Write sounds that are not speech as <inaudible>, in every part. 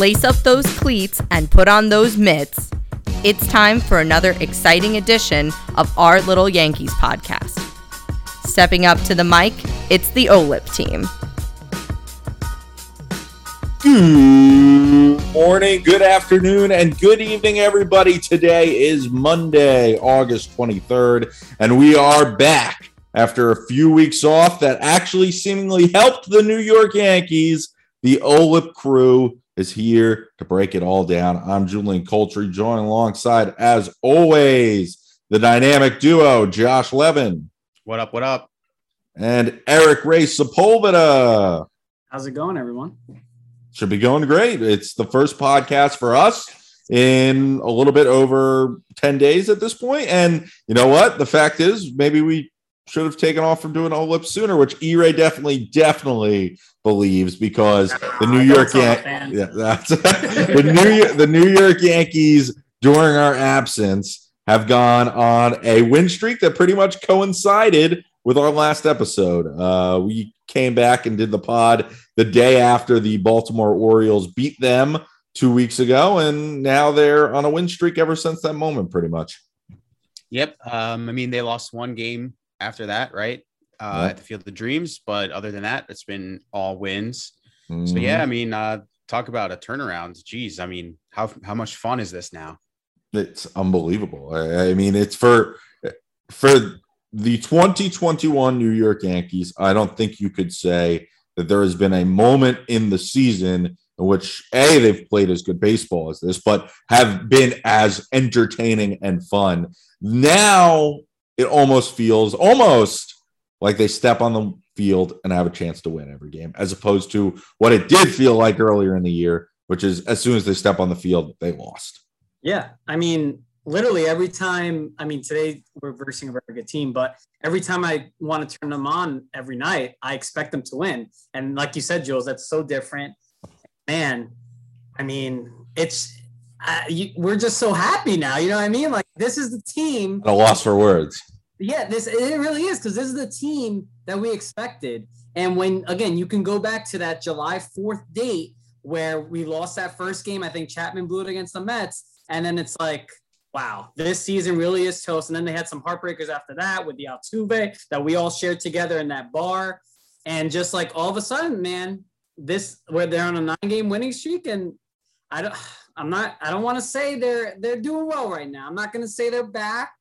lace up those cleats and put on those mitts. It's time for another exciting edition of our Little Yankees podcast. Stepping up to the mic, it's the OLIP team. Good morning, good afternoon, and good evening, everybody. Today is Monday, August 23rd, and we are back after a few weeks off that actually seemingly helped the New York Yankees. The OLIP crew is here to break it all down. I'm Julian Coltree, joined alongside, as always, the dynamic duo, Josh Levin. What up? What up? And Eric Ray Sepulveda. How's it going, everyone? Should be going great. It's the first podcast for us in a little bit over 10 days at this point. And you know what? The fact is, maybe we should have taken off from doing OLIP sooner, which E-Ray definitely, definitely believes because the New York Yan- yeah, that's <laughs> the New the New York Yankees during our absence have gone on a win streak that pretty much coincided with our last episode. Uh, we came back and did the pod the day after the Baltimore Orioles beat them two weeks ago, and now they're on a win streak ever since that moment, pretty much. Yep. Um, I mean, they lost one game after that, right? Uh, yep. At the Field of Dreams, but other than that, it's been all wins. Mm-hmm. So yeah, I mean, uh, talk about a turnaround. Geez, I mean, how how much fun is this now? It's unbelievable. I, I mean, it's for for the 2021 New York Yankees, I don't think you could say that there has been a moment in the season in which a they've played as good baseball as this, but have been as entertaining and fun. Now it almost feels almost like they step on the field and have a chance to win every game, as opposed to what it did feel like earlier in the year, which is as soon as they step on the field, they lost. Yeah, I mean, literally every time, I mean, today we're versing a very good team, but every time I want to turn them on every night, I expect them to win. And like you said, Jules, that's so different. Man, I mean, it's, uh, you, we're just so happy now. You know what I mean? Like, this is the team. A loss for words. Yeah, this it really is because this is the team that we expected. And when again, you can go back to that July 4th date where we lost that first game. I think Chapman blew it against the Mets. And then it's like, wow, this season really is toast. And then they had some heartbreakers after that with the Altuve that we all shared together in that bar. And just like all of a sudden, man, this where they're on a nine game winning streak. And I don't I'm not I don't want to say they're they're doing well right now. I'm not gonna say they're back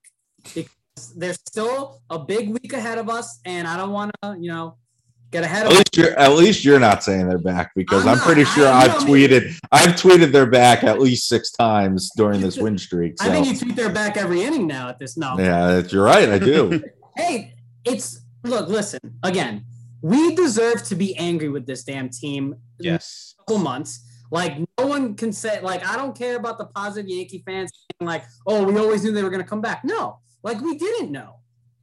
because there's still a big week ahead of us, and I don't want to, you know, get ahead at of. Least you're, at least you're not saying they're back because I'm, I'm pretty sure I, I've tweeted mean, I've tweeted they're back at least six times during this win streak. So. I think you tweet they're back every inning now at this no. Yeah, you're right. I do. <laughs> hey, it's look. Listen again. We deserve to be angry with this damn team. Yes. couple months. Like no one can say like I don't care about the positive Yankee fans like oh we always knew they were going to come back. No, like we didn't know.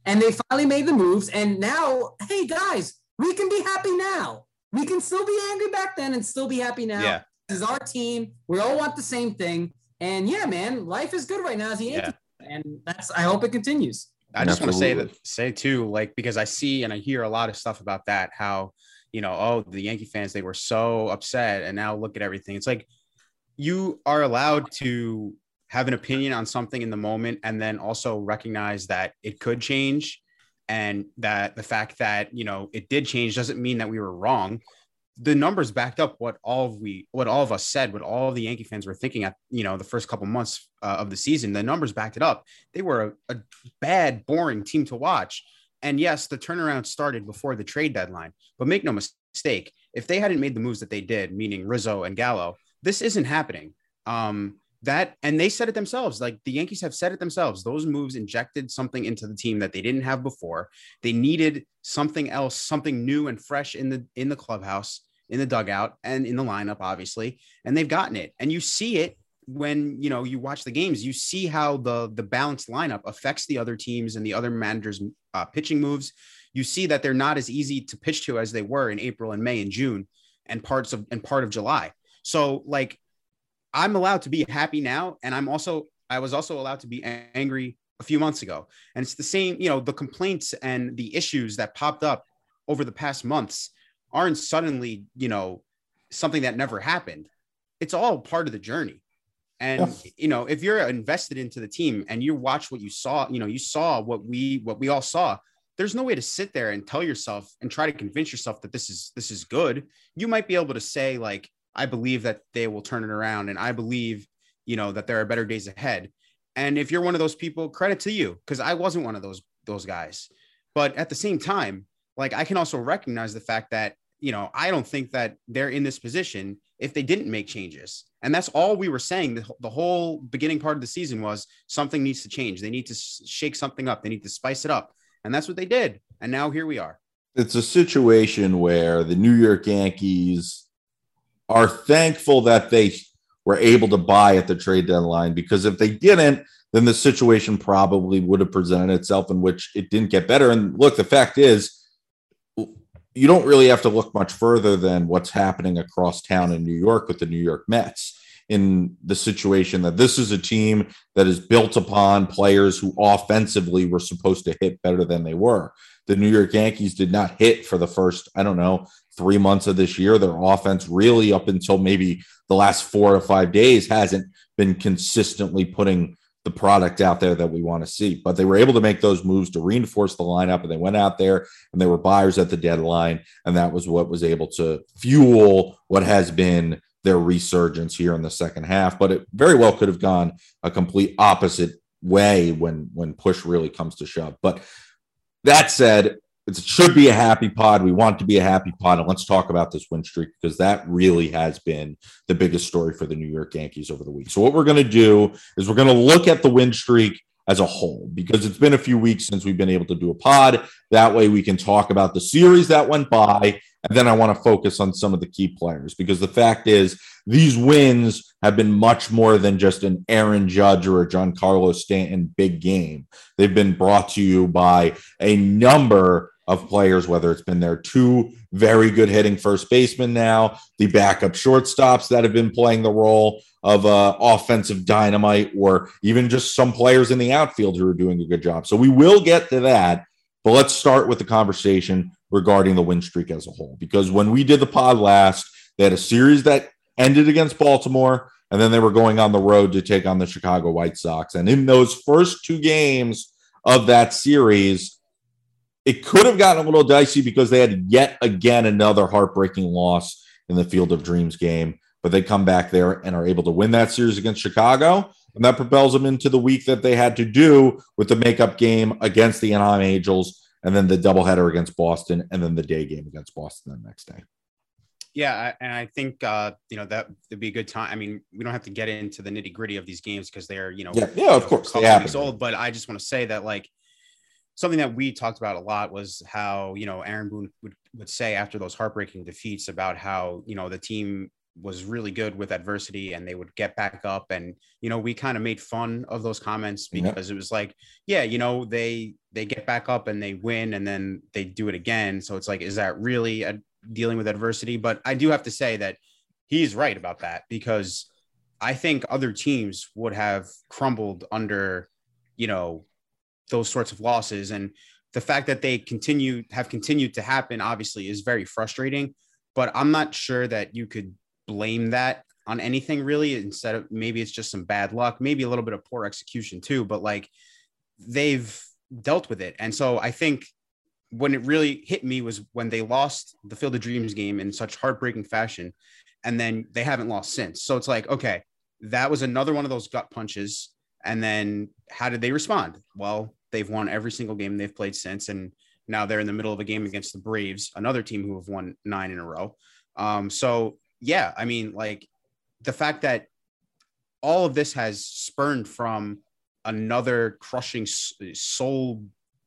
And they finally made the moves. And now, hey guys, we can be happy now. We can still be angry back then and still be happy now. Yeah. This is our team. We all want the same thing. And yeah, man, life is good right now as a Yankee. Yeah. And that's I hope it continues. I just want to say that say too, like because I see and I hear a lot of stuff about that, how you know, oh, the Yankee fans, they were so upset, and now look at everything. It's like you are allowed to have an opinion on something in the moment and then also recognize that it could change and that the fact that you know it did change doesn't mean that we were wrong. The numbers backed up what all of we what all of us said what all of the yankee fans were thinking at you know the first couple months uh, of the season. The numbers backed it up. They were a, a bad boring team to watch and yes the turnaround started before the trade deadline but make no mistake if they hadn't made the moves that they did meaning rizzo and gallo this isn't happening. Um that and they said it themselves like the yankees have said it themselves. Those moves injected something into the team that they didn't have before. They needed something else something new and fresh in the in the clubhouse in the dugout and in the lineup obviously and they've gotten it. And you see it when you know you watch the games you see how the the balanced lineup affects the other teams and the other managers uh, pitching moves you see that they're not as easy to pitch to as they were in april and may and june and parts of and part of july so like I'm allowed to be happy now, and I'm also I was also allowed to be angry a few months ago, and it's the same. You know, the complaints and the issues that popped up over the past months aren't suddenly you know something that never happened. it's all part of the journey. And Yeah. you know, if you're invested into the team and you watch what you saw, you know, you saw what we what we all saw. There's no way to sit there and tell yourself and try to convince yourself that this is this is good. You might be able to say like, I believe that they will turn it around, and I believe, you know, that there are better days ahead. And if you're one of those people, credit to you because I wasn't one of those those guys. But at the same time, like I can also recognize the fact that you know I don't think that they're in this position if they didn't make changes. And that's all we were saying. The, the whole beginning part of the season was something needs to change. They need to shake something up. They need to spice it up. And that's what they did. And now here we are. it's a situation where the New York Yankees are thankful that they were able to buy at the trade deadline because if they didn't, then the situation probably would have presented itself in which it didn't get better. And look, the fact is, you don't really have to look much further than what's happening across town in New York with the New York Mets in the situation that this is a team that is built upon players who offensively were supposed to hit better than they were the New York Yankees did not hit for the first, I don't know, three months of this year. Their offense really, up until maybe the last four or five days, hasn't been consistently putting the product out there that we want to see. But they were able to make those moves to reinforce the lineup, and they went out there and they were buyers at the deadline, and that was what was able to fuel what has been their resurgence here in the second half. But it very well could have gone a complete opposite way when when push really comes to shove. But that said, it should be a happy pod. We want to be a happy pod. And let's talk about this win streak because that really has been the biggest story for the New York Yankees over the week. So, what we're going to do is we're going to look at the win streak as a whole because it's been a few weeks since we've been able to do a pod. That way, we can talk about the series that went by. And then I want to focus on some of the key players because the fact is, these wins have been much more than just an Aaron Judge or a Giancarlo Stanton big game. They've been brought to you by a number of players, whether it's been their two very good hitting first basemen now, the backup shortstops that have been playing the role of uh, offensive dynamite, or even just some players in the outfield who are doing a good job. So we will get to that, but let's start with the conversation regarding the win streak as a whole. Because when we did the pod last, they had a series that ended against Baltimore, and then they were going on the road to take on the Chicago White Sox. And in those first two games of that series, it could have gotten a little dicey because they had yet again another heartbreaking loss in the Field of Dreams game. But they come back there and are able to win that series against Chicago. And that propels them into the week that they had to do with the makeup game against the Anaheim Angels, and then the doubleheader against Boston, and then the day game against Boston the next day. Yeah, and I think uh, you know that would be a good time. I mean, we don't have to get into the nitty gritty of these games because they're you know Yeah, yeah, of course, couple weeks old. But I just want to say that like something that we talked about a lot was how you know Aaron Boone would would say after those heartbreaking defeats about how you know the team was really good with adversity and they would get back up. And you know we kind of made fun of those comments Yeah. because it was like yeah you know they they get back up and they win and then they do it again. So it's like is that really a, dealing with adversity? But i do have to say that he's right about that because i think other teams would have crumbled under you know those sorts of losses. And the fact that they continue have continued to happen obviously is very frustrating but i'm not sure that you could blame that on anything really instead of maybe it's just some bad luck maybe a little bit of poor execution too but like they've dealt with it. And so i think when it really hit me was when they lost the field of dreams game in such heartbreaking fashion and then they haven't lost since. So it's like okay that was another one of those gut punches and then how did they respond? Well they've won every single game they've played since and now they're in the middle of a game against the braves another team who have won nine in a row. Um, so yeah i mean like the fact that all of this has spurned from another crushing soul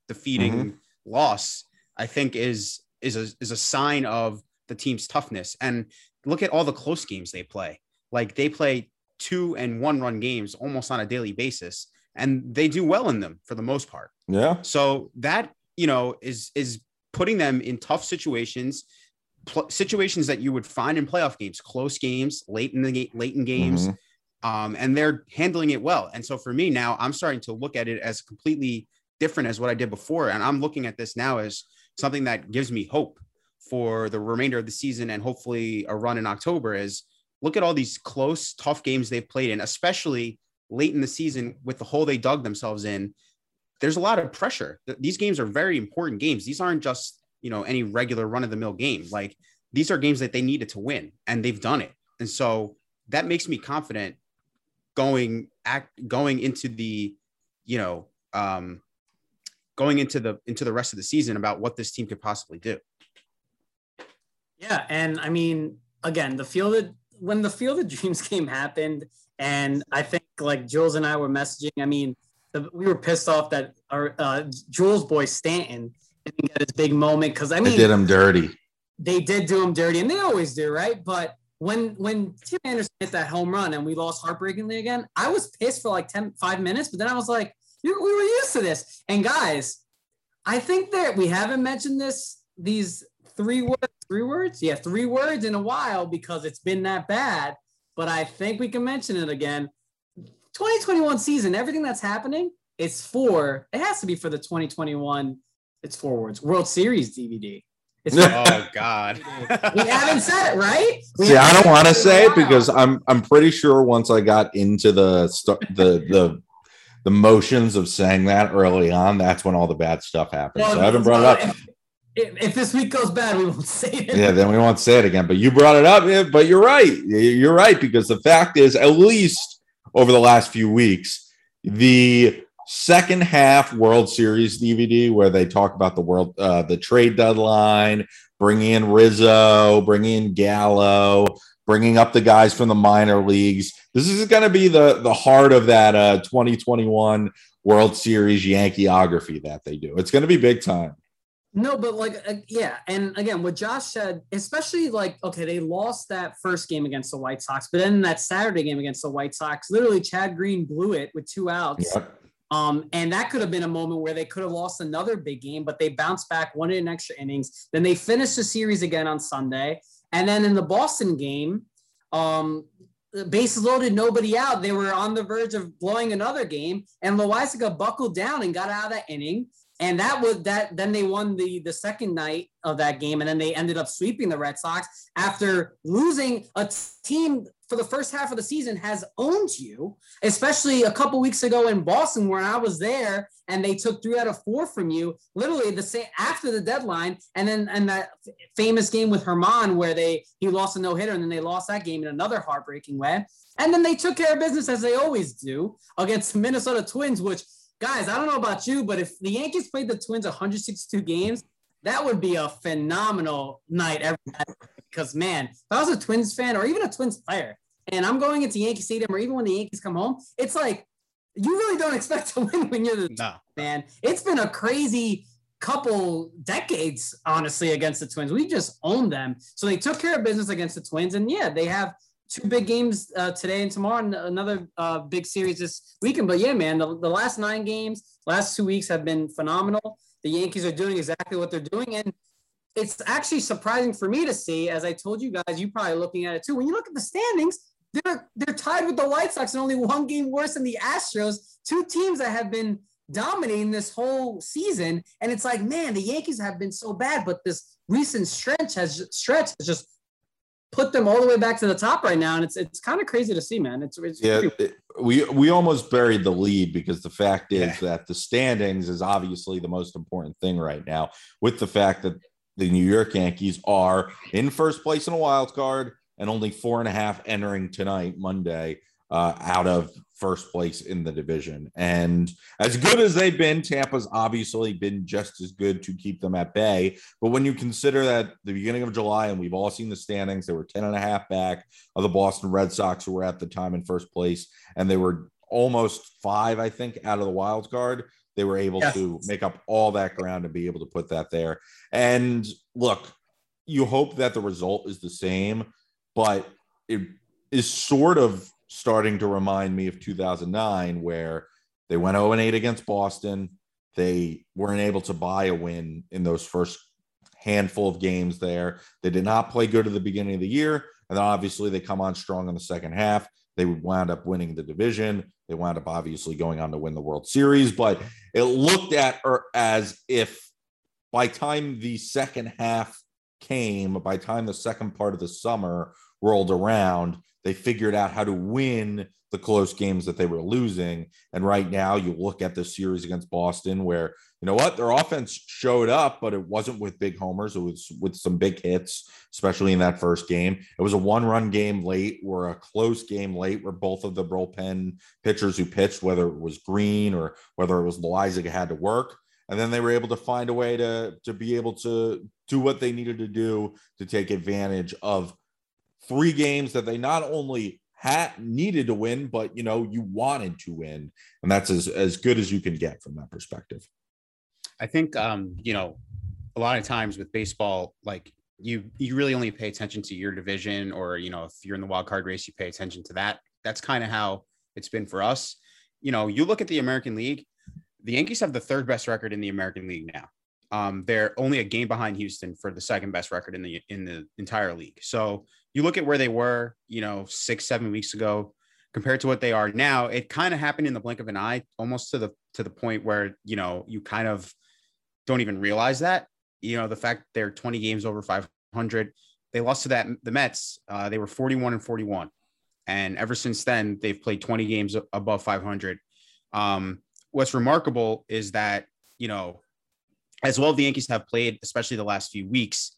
defeating loss i think is is a, is a sign of the team's toughness. And look at all the close games they play. Like they play two and one run games almost on a daily basis and they do well in them for the most part Yeah. so that you know is is putting them in tough situations pl- situations that you would find in playoff games close games late in the ga- late in games Mhm. um, and they're handling it well. And so for me now, I'm starting to look at it as completely different as what I did before, and I'm looking at this now as something that gives me hope for the remainder of the season and hopefully a run in October. Is look at all these close, tough games they've played in, especially late in the season with the hole they dug themselves in. There's a lot of pressure. These games are very important games. These aren't just, you know, any regular run of the mill game. Like these are games that they needed to win and they've done it. And so that makes me confident going act going into the, you know, um, going into the into the rest of the season about what this team could possibly do. Yeah, and I mean, again, the field of, when the field of <laughs> dreams game happened, and I think like Jules and I were messaging. I mean, the, we were pissed off that our uh, Jules boy Stanton didn't get his big moment because I mean, they did him dirty. They did do him dirty, and they always do, right? But when when Tim Anderson hit that home run and we lost heartbreakingly again, I was pissed for like 10, five minutes, but then I was like, we were used to this. And guys, I think that we haven't mentioned this, these three words, three words? Yeah, three words in a while because it's been that bad. But I think we can mention it again. 2021 season, everything that's happening, it's for, it has to be for the 2021, it's forwards, World Series DVD. It's <laughs> oh God. <laughs> we haven't said it, right? We See, I don't want to say it because I'm I'm pretty sure once I got into the the the the motions of saying that early on, that's when all the bad stuff happens. Well, so I haven't brought it up. If, if, this week goes bad, we won't say it. Yeah, then we won't say it again. But you brought it up. But you're right. You're right because the fact is, at least over the last few weeks, the second half World Series DVD where they talk about the world, uh, the trade deadline, bringing in Rizzo, bringing in Gallo, bringing up the guys from the minor leagues. This is going to be the the heart of that uh, 2021 World Series Yankeeography that they do. It's going to be big time. No, but like, uh, yeah. And again, what Josh said, especially like, okay, they lost that first game against the White Sox, but then that Saturday game against the White Sox, literally Chad Green blew it with two outs. Yep. Um, and that could have been a moment where they could have lost another big game, but they bounced back, won it in extra innings. Then they finished the series again on Sunday. And then in the Boston game, um, bases loaded, nobody out. They were on the verge of blowing another game, and Loaisiga buckled down and got out of that inning. And that was that. Then they won the the second night of that game, and then they ended up sweeping the Red Sox after losing a team for the first half of the season has owned you, especially a couple weeks ago in Boston where I was there and they took three out of four from you, literally the same after the deadline, and then and that famous game with Herman where they he lost a no hitter and then they lost that game in another heartbreaking way, and then they took care of business as they always do against Minnesota Twins, which guys I don't know about you, but if the Yankees played the Twins 162 games, that would be a phenomenal night every night. Because man, if I was a Twins fan or even a Twins player, and I'm going into Yankee Stadium, or even when the Yankees come home, it's like you really don't <laughs> expect to win when you're the no. man. It's been a crazy couple decades, honestly, against the Twins. We just owned them. So they took care of business against the Twins, and yeah, they have two big games uh, today and tomorrow, and another uh, big series this weekend. But yeah, man, the, the last nine games, last two weeks have been phenomenal. The Yankees are doing exactly what they're doing, and it's actually surprising for me to see. As I told you guys, you're probably looking at it too. When you look at the standings, they're they're tied with the White Sox and only one game worse than the Astros. Two teams that have been dominating this whole season, and it's like, man, the Yankees have been so bad, but this recent stretch has stretch has just put them all the way back to the top right now, and it's it's kind of crazy to see, man. It's, it's yeah. Pretty- we we almost buried the lead because the fact is yeah. that the standings is obviously the most important thing right now. With the fact that the New York Yankees are in first place in a wild card and only four and a half entering tonight, Monday, uh, out of first place in the division. And as good as they've been, Tampa's obviously been just as good to keep them at bay. But when you consider that the beginning of July, and we've all seen the standings, they were 10 and a half back of the Boston Red Sox, who were at the time in first place, and they were almost five, I think, out of the wild card. They were able yes. to make up all that ground and be able to put that there. And look, you hope that the result is the same but it is sort of starting to remind me of 2009 where they went 0 8 against Boston. They weren't able to buy a win in those first handful of games there. They did not play good at the beginning of the year. And then obviously they come on strong in the second half. They wound up winning the division. They wound up obviously going on to win the World Series, but it looked at er, as if by time the second half came, by time the second part of the summer rolled around, they figured out how to win the close games that they were losing. And right now, you look at the series against Boston, where you know what their offense showed up, but it wasn't with big homers. It was with some big hits, especially in that first game. It was a one-run game late, or a close game late, where both of the bullpen pitchers who pitched, whether it was Green or whether it was Loaisiga, had to work. And then they were able to find a way to to be able to do what they needed to do to take advantage of three games that they not only had needed to win, but you know, you wanted to win. And that's as, as good as you can get from that perspective. I think um, you know, a lot of times with baseball, like you you really only pay attention to your division, or you know, if you're in the wild card race, you pay attention to that. That's kind of how it's been for us. You know, you look at the American League, the Yankees have the third best record in the American League now. Um, they're only a game behind Houston for the second best record in the in the entire league. So you look at where they were, you know, six, seven weeks ago compared to what they are now, it kind of happened in the blink of an eye, almost to the to the point where, you know, you kind of don't even realize that. You know, the fact they're 20 games over 500. They lost to that the Mets. Uh, they were 41 and 41. And ever since then, they've played 20 games above 500. Um, what's remarkable is that, you know, as well the Yankees have played, especially the last few weeks,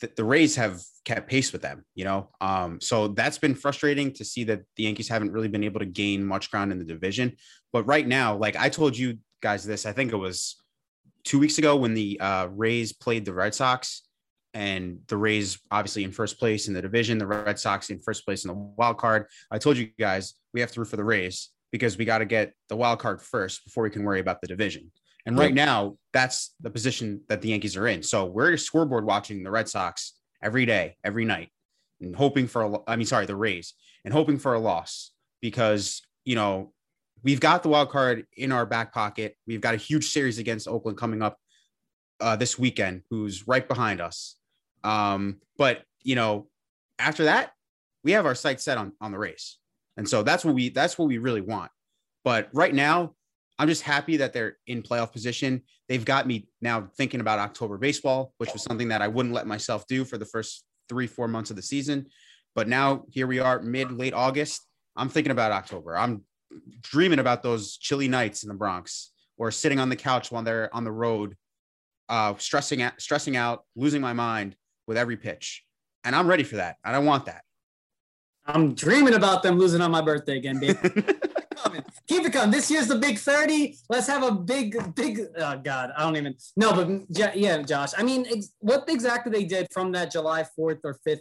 the, the Rays have kept pace with them, you know. Um, so that's been frustrating to see that the Yankees haven't really been able to gain much ground in the division. But right now, like I told you guys this, I think it was two weeks ago when the uh, Rays played the Red Sox, and the Rays obviously in first place in the division, the Red Sox in first place in the wild card. I told you guys we have to root for the Rays because we got to get the wild card first before we can worry about the division. And right now, that's the position that the Yankees are in. So we're scoreboard watching the Red Sox every day, every night, and hoping for a, I mean, sorry, the Rays, and hoping for a loss because, you know, we've got the wild card in our back pocket. We've got a huge series against Oakland coming up uh, this weekend, who's right behind us. Um, but, you know, after that, we have our sights set on, on the race. And so that's what we, that's what we really want. But right now, I'm just happy that they're in playoff position. They've got me now thinking about October baseball, which was something that I wouldn't let myself do for the first three, four months of the season. But now here we are, mid, late August. I'm thinking about October. I'm dreaming about those chilly nights in the Bronx or sitting on the couch while they're on the road, uh, stressing out, stressing out, losing my mind with every pitch. And I'm ready for that. And I want that. I'm dreaming about them losing on my birthday again, baby. <laughs> coming. Keep it coming. This year's the big 30. Let's have a big, big, oh God, I don't even, no, but yeah, Josh. I mean, what exactly they did from that July 4th or 5th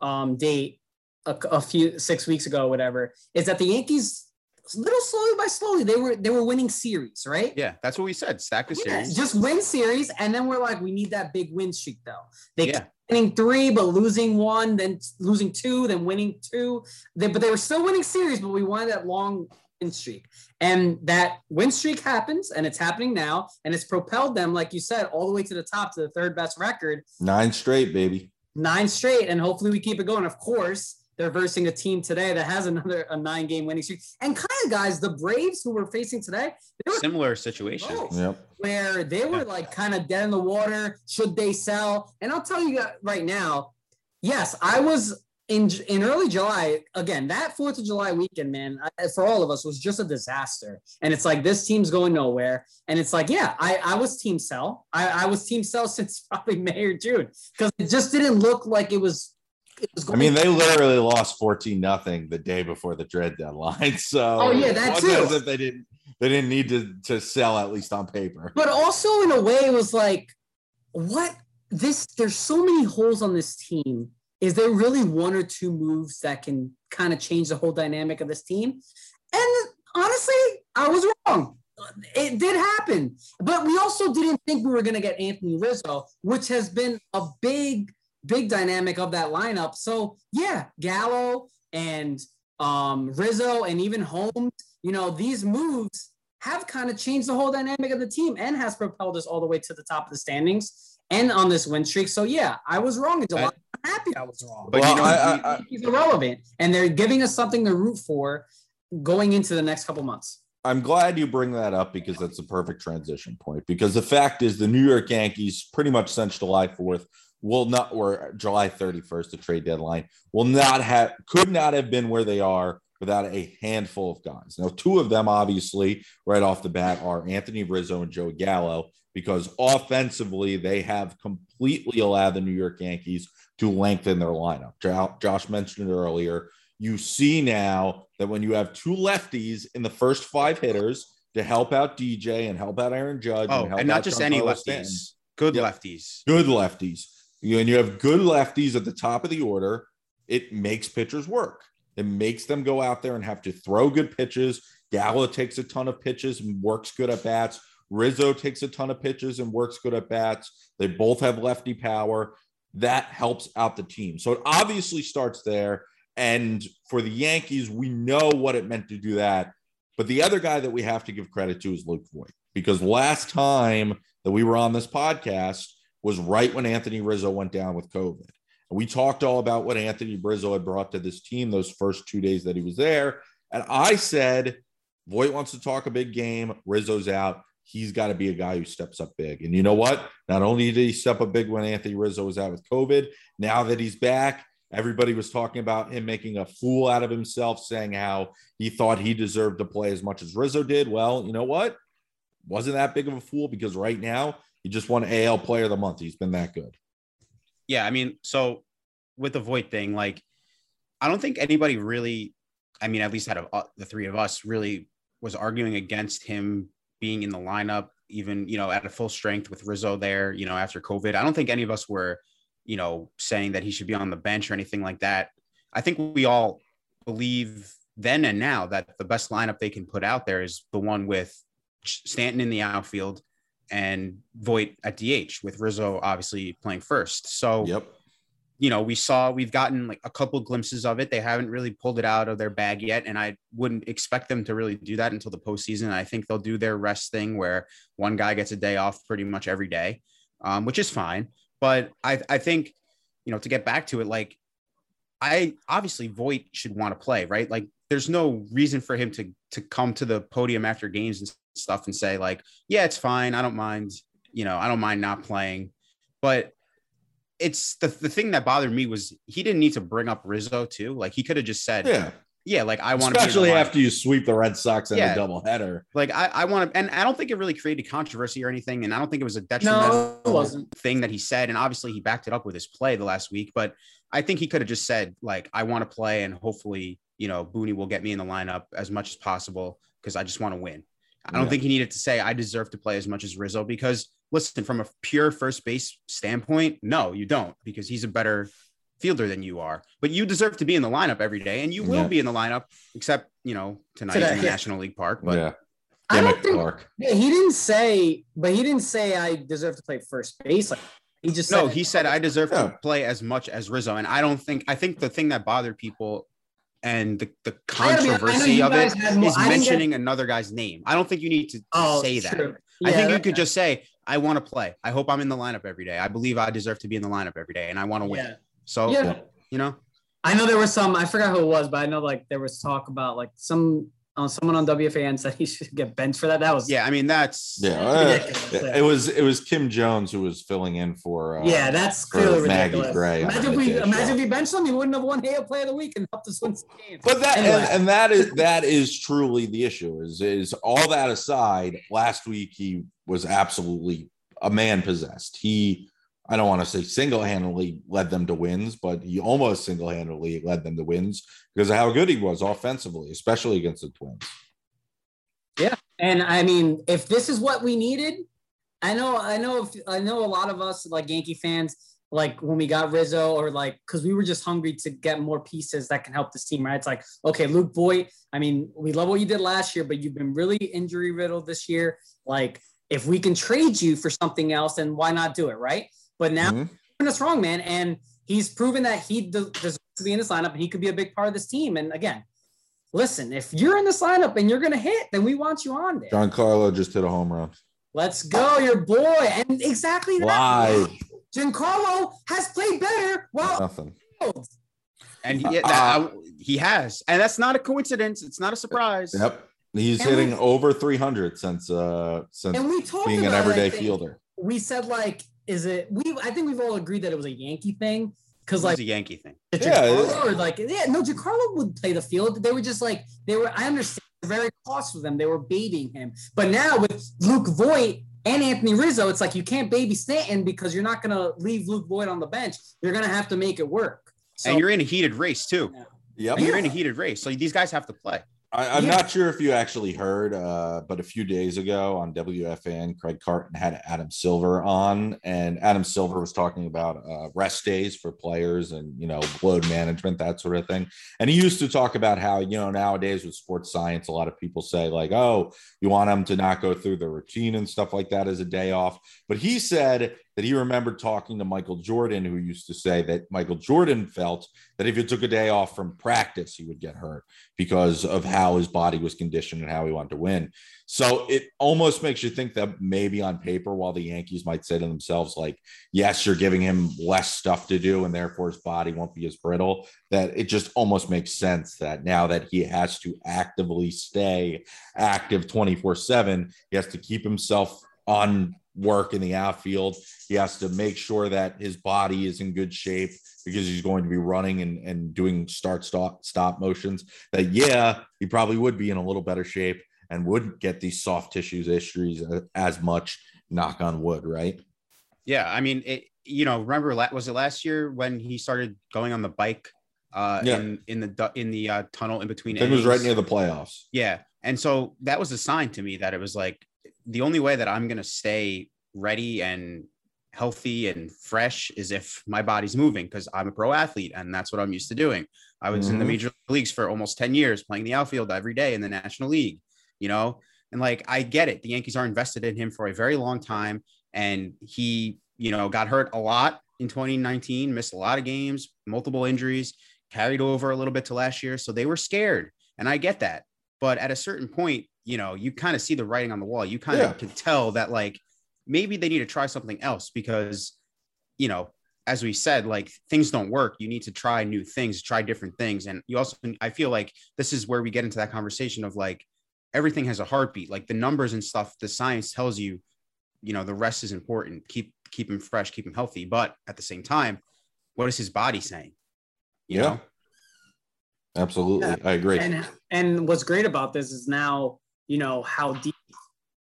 um, date a, a few, six weeks ago, whatever, is that the Yankees little slowly by slowly they were they were winning series right yeah that's what we said stack the yeah, series just win series and then we're like we need that big win streak though they yeah. winning three but losing one then losing two then winning two they, but they were still winning series but we wanted that long streak. And that win streak happens, and it's happening now, and it's propelled them, like you said, all the way to the top to the third best record. Nine straight, baby. Nine straight, and hopefully we keep it going. Of course, they're versing a team today that has another a nine game winning streak. And kind of guys, the Braves who we're facing today, they were similar situation. Yep. Where they were like kind of dead in the water. Should they sell? And I'll tell you right now, yes, I was in in early July, again, that Fourth of July weekend, man, I, for all of us was just a disaster. And it's like this team's going nowhere. And it's like, yeah, I, I was team sell. I, I was team sell <laughs> since probably May or June because it just didn't look like it was. It was I mean, they literally lost fourteen nothing the day before the trade deadline. <laughs> So, oh yeah, that too. As if they didn't they didn't need to to sell at least on paper. But also in a way, it was like, what this? There's so many holes on this team is there really one or two moves that can kind of change the whole dynamic of this team? And honestly, I was wrong. It did happen. But we also didn't think we were going to get Anthony Rizzo, which has been a big, big dynamic of that lineup. So, yeah, Gallo and um, Rizzo and even Holmes, you know, these moves have kind of changed the whole dynamic of the team and has propelled us all the way to the top of the standings and on this win streak. So, yeah, I was wrong in July happy I was wrong. But well, you know, I, I, he's irrelevant, and they're giving us something to root for going into the next couple months. I'm glad you bring that up because that's the perfect transition point. Because the fact is, the New York Yankees, pretty much since July 4th, will not, or July 31st, the trade deadline, will not have, could not have been where they are without a handful of guys. Now, two of them, obviously, right off the bat, are Anthony Rizzo and Joe Gallo, because offensively, they have completely allowed the New York Yankees to lengthen their lineup. Josh mentioned it earlier. You see now that when you have two lefties in the first five hitters to help out DJ and help out Aaron Judge, oh, and, and not just any lefties, Stanton, good yep, lefties, good lefties. You, and you have good lefties at the top of the order. It makes pitchers work. It makes them go out there and have to throw good pitches. Gallo takes a ton of pitches and works good at bats. Rizzo takes a ton of pitches and works good at bats. They both have lefty power. That helps out the team. So it obviously starts there. And for the Yankees, we know what it meant to do that. But the other guy that we have to give credit to is Luke Voit, because last time that we were on this podcast was right when Anthony Rizzo went down with COVID. And we talked all about what Anthony Rizzo had brought to this team those first two days that he was there. And I said, Voit wants to talk a big game. Rizzo's out. He's got to be a guy who steps up big. And you know what? Not only did he step up big when Anthony Rizzo was out with COVID, now that he's back, Everybody was talking about him making a fool out of himself, saying how he thought he deserved to play as much as Rizzo did. Well, you know what? Wasn't that big of a fool because right now he just won AL Player of the Month. He's been that good. Yeah, I mean, so with the Voit thing, like I don't think anybody really, I mean, at least out of uh, the three of us, really was arguing against him being in the lineup, even you know at a full strength with Rizzo there, you know, after COVID. I don't think any of us were you know, saying that he should be on the bench or anything like that. I think we all believe then and now that the best lineup they can put out there is the one with Stanton in the outfield and Voit at DH with Rizzo obviously playing first. So, yep. You know, we saw we've gotten like a couple glimpses of it. They haven't really pulled it out of their bag yet, and I wouldn't expect them to really do that until the postseason. I think they'll do their rest thing where one guy gets a day off pretty much every day, um, which is fine. But I, I think, you know, to get back to it, like I obviously Voit should want to play, right? Like there's no reason for him to to come to the podium after games and stuff and say, like, yeah, it's fine. I don't mind, you know, I don't mind not playing. But it's the, the thing that bothered me was he didn't need to bring up Rizzo too. Like he could have just said, yeah, yeah, like I want to especially after you sweep the Red Sox in yeah. a doubleheader. Like I, I want to, and I don't think it really created controversy or anything, and I don't think it was a detrimental no, thing that he said. And obviously, he backed it up with his play the last week. But I think he could have just said like, I want to play, and hopefully, you know, Booney will get me in the lineup as much as possible because I just want to win. I don't yeah. think he needed to say I deserve to play as much as Rizzo because listen, from a pure first base standpoint, no, you don't because he's a better fielder than you are, but you deserve to be in the lineup every day, and you will yeah. be in the lineup, except you know tonight Today, in the yeah. National League Park. But yeah. I don't think, Park. He didn't say, but he didn't say I deserve to play first base. Like he just no. Said, he said I deserve yeah. to play as much as Rizzo, and I don't think. I think the thing that bothered people and the, the controversy of it is mentioning get... another guy's name. I don't think you need to, to oh, say that. Yeah, I think you could just say, I want to play. I hope I'm in the lineup every day. I believe I deserve to be in the lineup every day and I want to win. Yeah. So yeah. you know, I know there was some. I forgot who it was, but I know like there was talk about like some uh, someone on WFAN said he should get benched for that. That was yeah. I mean that's yeah. Uh, it was it was Kim Jones who was filling in for uh, yeah. That's clearly ridiculous. Gray imagine if we imagine if he benched him, he wouldn't have won AL Play of the Week and helped us win some games. But that anyway. and, and that is that is truly the issue. Is is all that aside? Last week he was absolutely a man possessed. He I don't want to say single handedly led them to wins, but he almost single handedly led them to wins because of how good he was offensively, especially against the Twins. Yeah, and I mean, if this is what we needed, I know, I know, if, I know a lot of us like Yankee fans, like when we got Rizzo, or like because we were just hungry to get more pieces that can help this team, right? It's like, okay, Luke Voit. I mean, we love what you did last year, but you've been really injury riddled this year. Like, if we can trade you for something else, then why not do it, right? But now mm-hmm. us wrong, man, and he's proven that he deserves to be in this lineup and he could be a big part of this team. And again, listen, if you're in this lineup and you're going to hit, then we want you on there. Giancarlo just hit a home run. Let's go, your boy. And exactly that. Live. Giancarlo has played better while nothing. And he, that, uh, he has, and that's not a coincidence. It's not a surprise. Yep. He's And hitting we- over 300 since uh since And we talked being an about it, everyday fielder. We said like, is it? We I think we've all agreed that it was a Yankee thing because like a Yankee thing. Yeah, Giancarlo or like yeah, no, Giancarlo would play the field. They were just like they were. I understand the very cost for them. They were baiting him, but now with Luke Voit and Anthony Rizzo, it's like you can't baby Stanton because you're not gonna leave Luke Voit on the bench. You're gonna have to make it work. So and you're in a heated race too. Yep. And you're in a heated race. So these guys have to play. I, I'm Yeah. not sure if you actually heard, uh, but a few days ago on WFAN, Craig Carton had Adam Silver on, and Adam Silver was talking about uh, rest days for players and you know load management, that sort of thing. And he used to talk about how you know nowadays with sports science, a lot of people say like, "Oh, you want them to not go through the routine and stuff like that as a day off." But he said that he remembered talking to Michael Jordan, who used to say that Michael Jordan felt that if you took a day off from practice, he would get hurt because of how his body was conditioned and how he wanted to win. So it almost makes you think that maybe on paper, while the Yankees might say to themselves, like, yes, you're giving him less stuff to do, and therefore his body won't be as brittle, that it just almost makes sense that now that he has to actively stay active 24 7, he has to keep himself on work in the outfield. He has to make sure that his body is in good shape because he's going to be running and, and doing start stop stop motions that yeah he probably would be in a little better shape and wouldn't get these soft tissues issues as much knock on wood right Yeah, I mean, it. You know, remember was it last year when he started going on the bike? Uh, Yeah. in in the in the uh, tunnel in between. it was right near the playoffs Yeah, and so that was a sign to me that it was like the only way that I'm gonna stay ready and healthy and fresh is if my body's moving because I'm a pro athlete and that's what I'm used to doing. I was in the Mhm. major leagues for almost 10 years playing the outfield every day in the National League, you know? And like I get it. The Yankees are invested in him for a very long time and he, you know, got hurt a lot in 2019, missed a lot of games, multiple injuries, carried over a little bit to last year, so they were scared. And I get that. But at a certain point, you know, you kind of see the writing on the wall. You kind of Yeah. can tell that like maybe they need to try something else because, you know, as we said, like things don't work. You need to try new things, try different things. And you also, I feel like this is where we get into that conversation of like everything has a heartbeat, like the numbers and stuff, the science tells you, you know, the rest is important. Keep, keep him fresh, keep him healthy. But at the same time, what is his body saying? You Yeah. know? absolutely Yeah. i agree And and what's great about this is now you know how deep.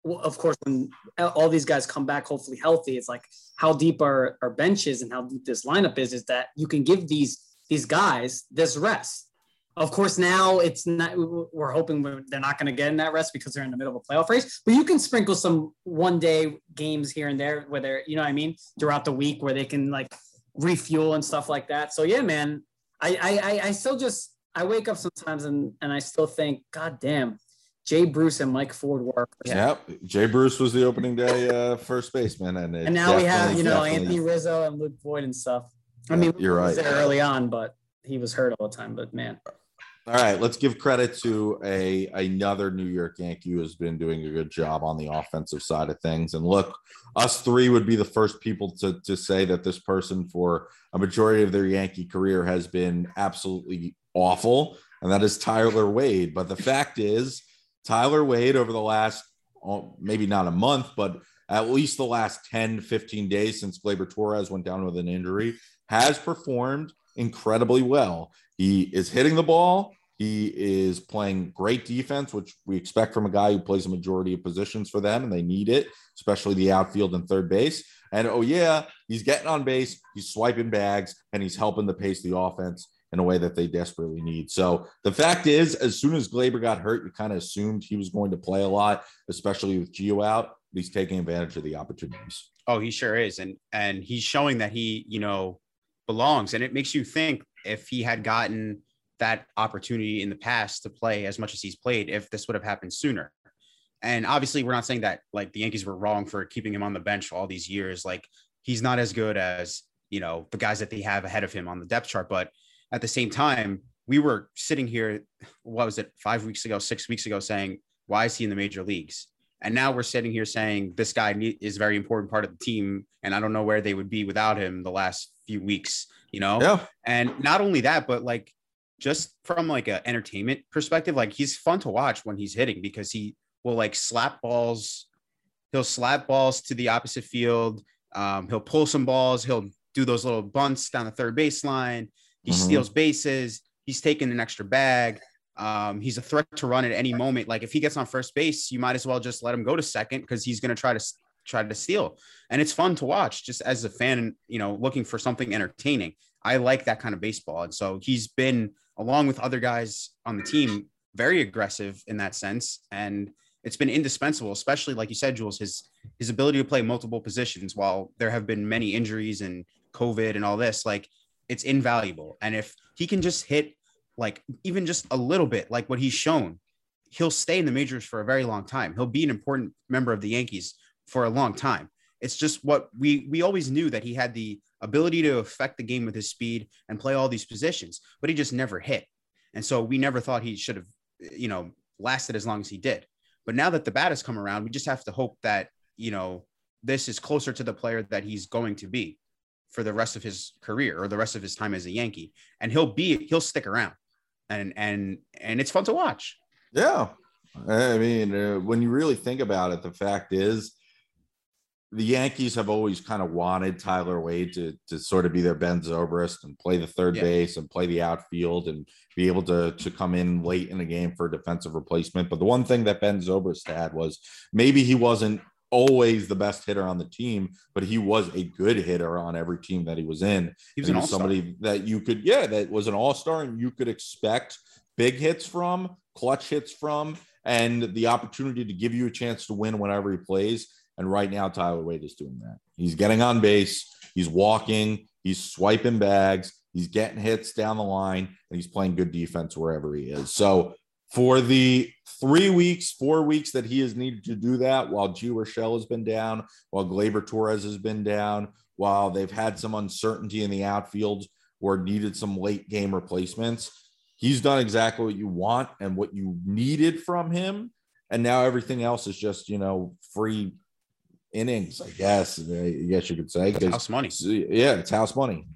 Of course, when all these guys come back, hopefully healthy, it's like how deep our, our bench is and how deep this lineup is. Is that you can give these these guys this rest. Of course, now it's not. We're hoping they're not going to get in that rest because they're in the middle of a playoff race. But you can sprinkle some one day games here and there, where they're you know what I mean throughout the week where they can like refuel and stuff like that. So yeah, man, I I, I still just I wake up sometimes and and I still think, God damn, Jay Bruce and Mike Ford were. Yep. Jay Bruce was the opening day uh, first baseman, and, And now we have you know Anthony Rizzo and Luke Voit and stuff. I mean, you're right. there early on, but he was hurt all the time. But man, All right, let's give credit to a another New York Yankee who has been doing a good job on the offensive side of things. And look, us three would be the first people to to say that this person for a majority of their Yankee career has been absolutely awful, and that is Tyler Wade. But the fact is, Tyler Wade over the last oh, maybe not a month, but at least the last 10, 15 days since Gleyber Torres went down with an injury, has performed incredibly well. He is hitting the ball. He is playing great defense, which we expect from a guy who plays a majority of positions for them, and they need it, especially the outfield and third base. And oh, yeah, he's getting on base, he's swiping bags, and he's helping to pace the offense in a way that they desperately need. So the fact is, as soon as Gleyber got hurt, you kind of assumed he was going to play a lot, especially with Gio out. He's taking advantage of the opportunities. Oh, he sure is, and and he's showing that he, you know, belongs. And it makes you think if he had gotten that opportunity in the past to play as much as he's played, if this would have happened sooner. And obviously, we're not saying that like the Yankees were wrong for keeping him on the bench all these years. Like he's not as good as you know the guys that they have ahead of him on the depth chart. But at the same time, we were sitting here, what was it, five weeks ago, six weeks ago, saying, why is he in the major leagues? And now we're sitting here saying this guy is a very important part of the team, and I don't know where they would be without him the last few weeks. You know, Yeah. and not only that, but like just from like an entertainment perspective, like he's fun to watch when he's hitting because he will like slap balls. He'll slap balls to the opposite field. Um, he'll pull some balls. He'll do those little bunts down the third baseline. He Mhm. steals bases. He's taking an extra bag. Um, he's a threat to run at any moment. Like if he gets on first base, you might as well just let him go to second because he's going to try to try to steal. And it's fun to watch just as a fan, you know, looking for something entertaining. I like that kind of baseball. And so he's been, along with other guys on the team, very aggressive in that sense. And it's been indispensable, especially like you said, Jules, his his ability to play multiple positions while there have been many injuries and COVID and all this, like it's invaluable. And if he can just hit like even just a little bit, like what he's shown, he'll stay in the majors for a very long time. He'll be an important member of the Yankees for a long time. It's just what we we always knew that he had the ability to affect the game with his speed and play all these positions, but he just never hit. And so we never thought he should have, you know, lasted as long as he did. But now that the bat has come around, we just have to hope that, you know, this is closer to the player that he's going to be for the rest of his career or the rest of his time as a Yankee. And he'll be he'll stick around. And and and it's fun to watch. Yeah. I mean, uh, when you really think about it, the fact is the Yankees have always kind of wanted Tyler Wade to, to sort of be their Ben Zobrist and play the third Yeah. base and play the outfield and be able to, to come in late in the game for a defensive replacement. But the one thing that Ben Zobrist had was maybe he wasn't always the best hitter on the team, but he was a good hitter on every team that he was in. He was he was somebody that you could, yeah, that was an all-star and you could expect big hits from, clutch hits from, and the opportunity to give you a chance to win whenever he plays. And right now, Tyler Wade is doing that. He's getting on base, he's walking, he's swiping bags, he's getting hits down the line, and he's playing good defense wherever he is. So for the three weeks, four weeks that he has needed to do that, while Gio Urshela has been down, while Gleyber Torres has been down, while they've had some uncertainty in the outfield or needed some late game replacements, he's done exactly what you want and what you needed from him. And now everything else is just, you know, free innings, I guess. I guess you could say. It's 'cause- house money. Yeah, it's house money.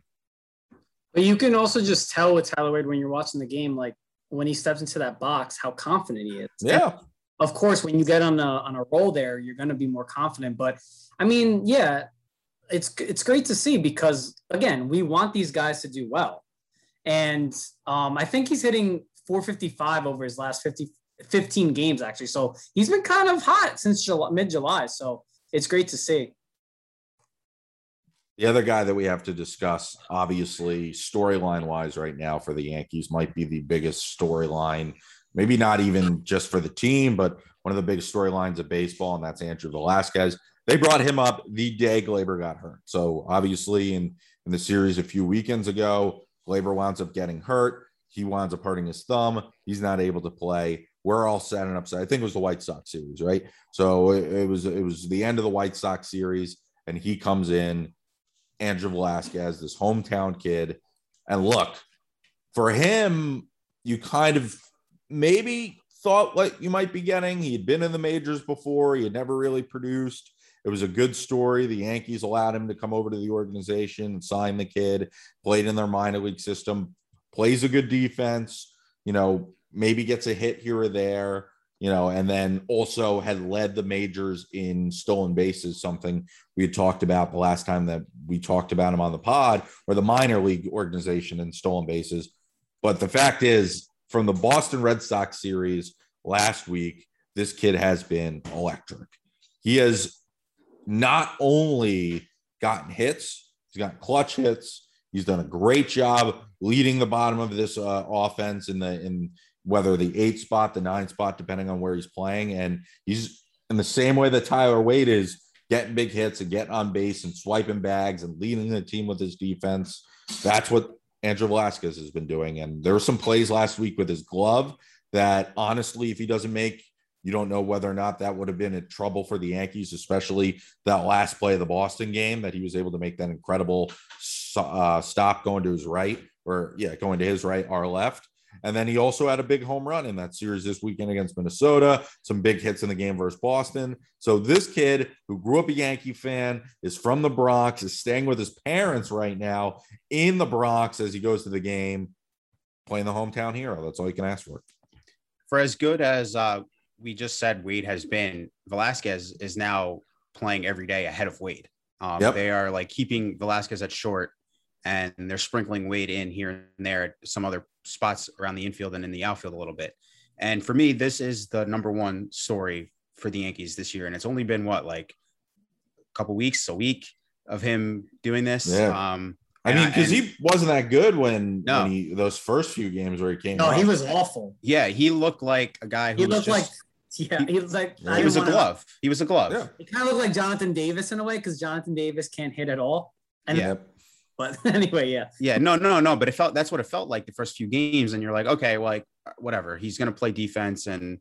But you can also just tell with Tyler Wade when you're watching the game, like when he steps into that box, how confident he is. Yeah. Of course, when you get on a on a roll there, you're going to be more confident. But I mean, yeah, it's it's great to see because again, we want these guys to do well, and um, I think he's hitting 455 over his last 50, 15 games actually. So he's been kind of hot since July, mid July. So it's great to see. The other guy that we have to discuss, obviously, storyline wise, right now for the Yankees, might be the biggest storyline. Maybe not even just for the team, but one of the biggest storylines of baseball, and that's Andrew Velazquez. They brought him up the day Gleyber got hurt. So obviously, in in the series a few weekends ago, Gleyber winds up getting hurt. He winds up hurting his thumb. He's not able to play. We're all set and upset. I think it was the White Sox series, right? So it, it was it was the end of the White Sox series, and he comes in Andrew Velazquez, this hometown kid. And look, for him, you kind of maybe thought what you might be getting. He had been in the majors before, he had never really produced. It was a good story. The Yankees allowed him to come over to the organization and sign the kid, played in their minor league system, plays a good defense, you know, maybe gets a hit here or there, you know, and then also had led the majors in stolen bases, something we had talked about the last time that we talked about him on the pod or the minor league organization in stolen bases. But the fact is, from the Boston Red Sox series last week, this kid has been electric. He has not only gotten hits, he's got clutch hits. He's done a great job leading the bottom of this uh, offense in the in whether the eight spot, the nine spot, depending on where he's playing. And he's in the same way that Tyler Wade is getting big hits and getting on base and swiping bags and leading the team with his defense. That's what Andrew Velazquez has been doing. And there were some plays last week with his glove that honestly, if he doesn't make, you don't know whether or not that would have been in trouble for the Yankees, especially that last play of the Boston game that he was able to make that incredible uh, stop going to his right or yeah, going to his right, our left. And then he also had a big home run in that series this weekend against Minnesota, some big hits in the game versus Boston. So this kid who grew up a Yankee fan is from the Bronx, is staying with his parents right now in the Bronx as he goes to the game, playing the hometown hero. That's all you can ask for. For as good as uh, we just said Wade has been, Velazquez is now playing every day ahead of Wade. Um, Yep. They are like keeping Velazquez at short, and they're sprinkling Wade in here and there at some other spots around the infield and in the outfield a little bit. And for me, this is the number one story for the Yankees this year, and it's only been what like a couple weeks, a week of him doing this. Yeah. Um, I mean, because he wasn't that good when, No. when he those first few games where he came. No, up. he was awful. yeah, he looked like a guy who He was looked just, like <laughs> yeah, he was like Yeah, he was a didn't wanna- glove. He was a glove. Yeah. He kind of looked like Jonathan Davis in a way because Jonathan Davis can't hit at all. And Yeah. Yep. but <laughs> anyway, yeah. Yeah, no, no, no. But it felt that's what it felt like the first few games, and you're like, okay, like whatever. He's gonna play defense, and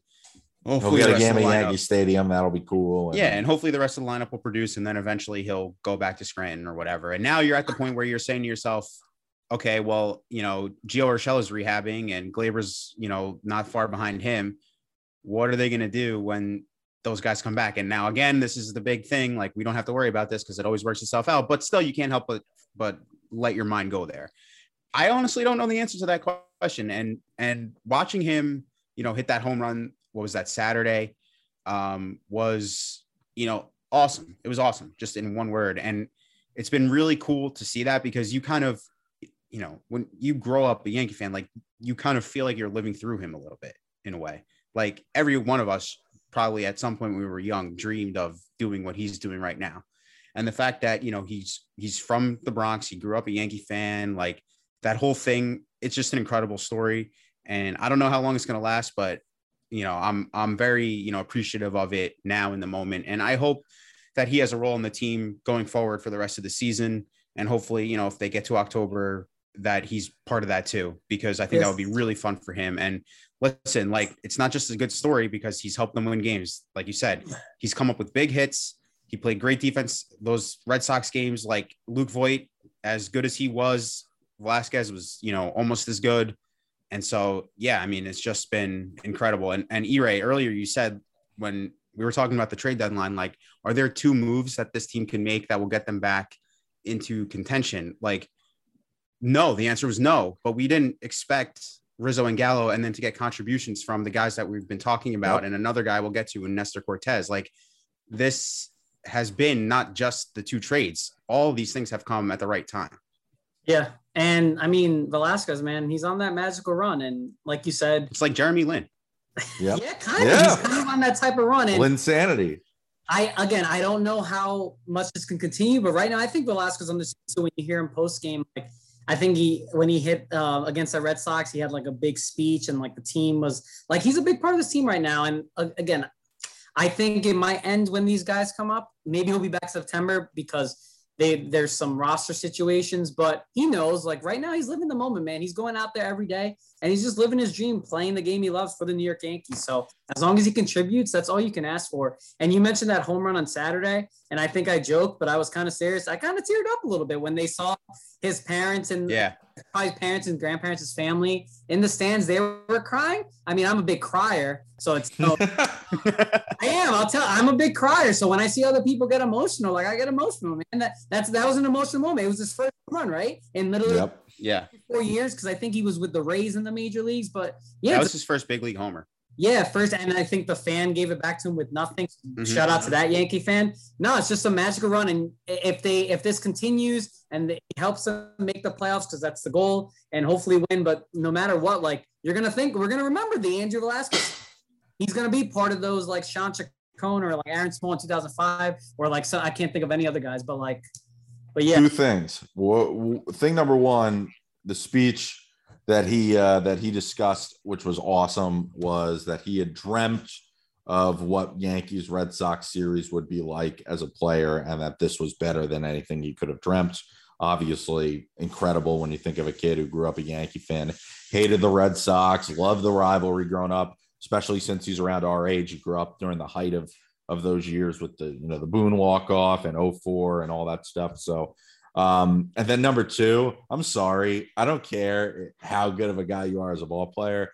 He'll hopefully get the a game at Yankee Stadium. That'll be cool. Yeah, and hopefully the rest of the lineup will produce, and then eventually he'll go back to Scranton or whatever. And now you're at the point where you're saying to yourself, okay, well, you know, Gio Urshela is rehabbing, and Gleyber's, you know, not far behind him. What are they gonna do when those guys come back? And now again, this is the big thing. Like we don't have to worry about this because it always works itself out. But still, you can't help but but let your mind go there. I honestly don't know the answer to that question. And and watching him, you know, hit that home run, what was that Saturday? Um, was you know awesome. It was awesome, just in one word. And it's been really cool to see that because you kind of, you know, when you grow up a Yankee fan, like you kind of feel like you're living through him a little bit in a way. Like every one of us probably at some point when we were young dreamed of doing what he's doing right now. And the fact that, you know, he's he's from the Bronx, he grew up a Yankee fan, like that whole thing, it's just an incredible story. And I don't know how long it's going to last, but you know, I'm I'm very, you know, appreciative of it now in the moment. And I hope that he has a role in the team going forward for the rest of the season. And hopefully, you know, if they get to October, that he's part of that too, because I think that would be really fun for him. And listen, like it's not just a good story because he's helped them win games. Like you said, he's come up with big hits. He played great defense. Those Red Sox games, like Luke Voit, as good as he was, Velazquez was, you know, almost as good. And so, yeah, I mean, it's just been incredible. And and E-Ray, earlier you said when we were talking about the trade deadline, like, are there two moves that this team can make that will get them back into contention? Like, no, the answer was no, but we didn't expect Rizzo and Gallo and then to get contributions from the guys that we've been talking about Yep. and another guy we'll get to in Nestor Cortes. Like, this has been not just the two trades, all of these things have come at the right time. Yeah. And I mean, Velazquez, man, he's on that magical run. And like you said, It's like Jeremy Lin. <laughs> Yep. yeah, kind of. Yeah. He's kind of on that type of run. And Linsanity. I again, I don't know how much this can continue, but right now I think Velazquez on the so when you hear him post game, like I think he when he hit uh, against the Red Sox, he had like a big speech and like the team was like he's a big part of this team right now. And uh, again, I think it might end when these guys come up. Maybe he'll be back September because they there's some roster situations, but he knows like right now he's living the moment, man. He's going out there every day and he's just living his dream, playing the game he loves for the New York Yankees. So as long as he contributes, that's all you can ask for. And you mentioned that home run on Saturday, and I think I joked, but I was kind of serious. I kind of teared up a little bit when they saw his parents and Yeah. probably his parents and grandparents, his family in the stands. They were crying. I mean, I'm a big crier, so it's no, <laughs> I am. I'll tell. I'm a big crier, so when I see other people get emotional, like I get emotional, man. That that's that was an emotional moment. It was his first run, right? In literally yep. Yeah. four years, because I think he was with the Rays in the major leagues. But yeah, that was his first big league homer. yeah, first, and I think the fan gave it back to him with nothing. Mhm. Shout out to that Yankee fan. No, it's just a magical run, and if they if this continues and it helps them make the playoffs, because that's the goal, and hopefully win. But no matter what, like you're gonna think we're gonna remember the Andrew Velazquez. He's gonna be part of those like Shawn Chacon or like Aaron Small in 2005, or like so I can't think of any other guys, but like, but yeah, Two things. Thing number one, the speech that he uh, that he discussed, which was awesome, was that he had dreamt of what Yankees Red Sox series would be like as a player, and that this was better than anything he could have dreamt. Obviously, incredible when you think of a kid who grew up a Yankee fan, hated the Red Sox, loved the rivalry growing up, especially since he's around our age. He grew up during the height of of those years with the you know the Boone walk off and 04 and all that stuff. So um, and then number two, I'm sorry, I don't care how good of a guy you are as a ball player.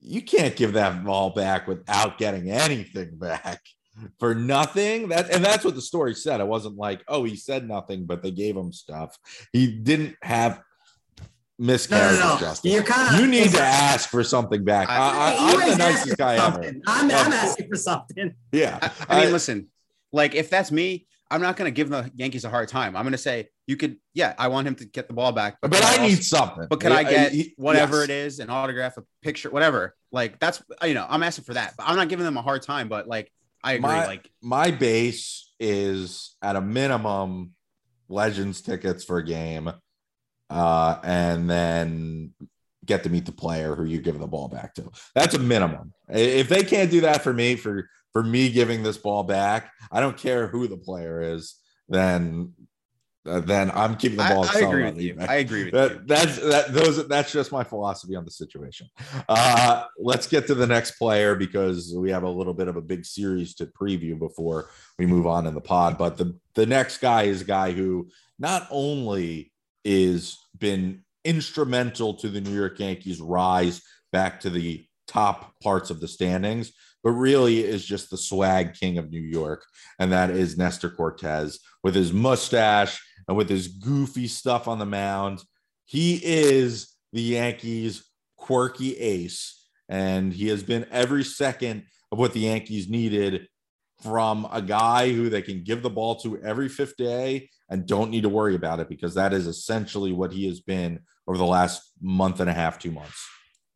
You can't give that ball back without getting anything back <laughs> for nothing. That and that's what the story said. It wasn't like, oh, he said nothing, but they gave him stuff. He didn't have miscarriage, no, no. Justin. You're kind of You need to ask for something back. I, I, You I'm the nicest asking guy for ever. something. I'm, I'm asking for something. Yeah. I, I mean, I- listen, like if that's me, I'm not gonna give the Yankees a hard time. I'm gonna say you could, yeah, I want him to get the ball back, but can I also- need something. But can I get he- whatever yes. it is, an autograph, a picture, whatever? Like that's you know, I'm asking for that. But I'm not giving them a hard time. But like I agree. My- like My base is at a minimum Legends tickets for a game, uh, and then get to meet the player who you give the ball back to. That's a minimum. If they can't do that for me, for for me giving this ball back, I don't care who the player is. Then, uh, then I'm keeping the ball. I selling agree with you. I agree with you. that, that's that those that's just my philosophy on the situation uh let's get to the next player because we have a little bit of a big series to preview before we move on in the pod but the the next guy is a guy who not only is been instrumental to the new york yankees rise back to the top parts of the standings but really is just the swag king of new york and that is nestor cortes. With his mustache and with his goofy stuff on the mound he is the Yankees' quirky ace, and he has been every second of what the Yankees needed from a guy who they can give the ball to every fifth day and don't need to worry about it because that is essentially what he has been over the last month and a half, two months.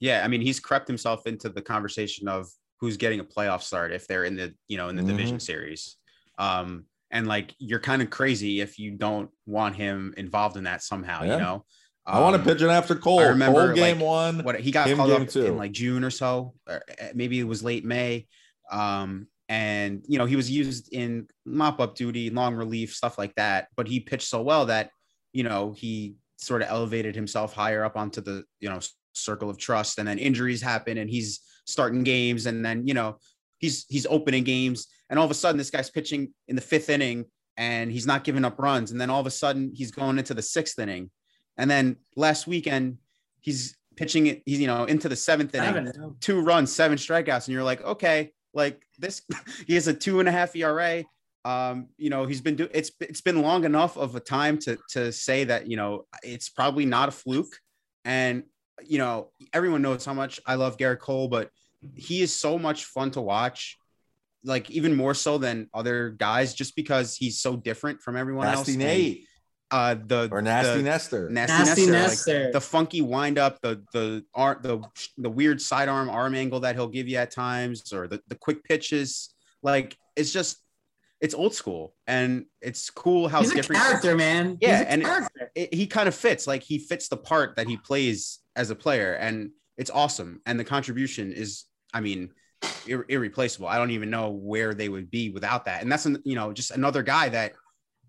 Yeah, I mean, he's crept himself into the conversation of who's getting a playoff start if they're in the you know in the Mhm. division series. Um, and like you're kind of crazy if you don't want him involved in that somehow. Yeah. You know, I want to Um, pitch it after Cole. I remember, Cole game like, one. What he got him called up two. in like June or so, or uh, maybe it was late May. Um, and you know he was used in mop up duty, long relief, stuff like that. But he pitched so well that you know he sort of elevated himself higher up onto the you know circle of trust. And then injuries happen, and he's starting games, and then you know he's he's opening games, and all of a sudden this guy's pitching in the fifth inning, and he's not giving up runs, and then all of a sudden he's going into the sixth inning, and then last weekend he's pitching it, he's you know into the seventh inning, two runs, seven strikeouts, and you're like, okay, like this, <laughs> he has a two and a half ERA. Um, you know, he's been doing it's it's been long enough of a time to to say that you know it's probably not a fluke, and you know everyone knows how much I love Gerrit Cole, but he is so much fun to watch, like even more so than other guys, just because he's so different from everyone else. Nasty and, Nate uh, the or Nasty the, Nestor. Nasty, Nasty Nestor, like, the funky windup, the the art, the the weird sidearm arm angle that he'll give you at times, or the the quick pitches. Like it's just it's old school, and it's cool how He's a different. character, man. Yeah, He's a and it- It, he kind of fits, like he fits the part that he plays as a player, and it's awesome. And the contribution is, I mean, ir- irreplaceable. I don't even know where they would be without that. And that's an, you know just another guy that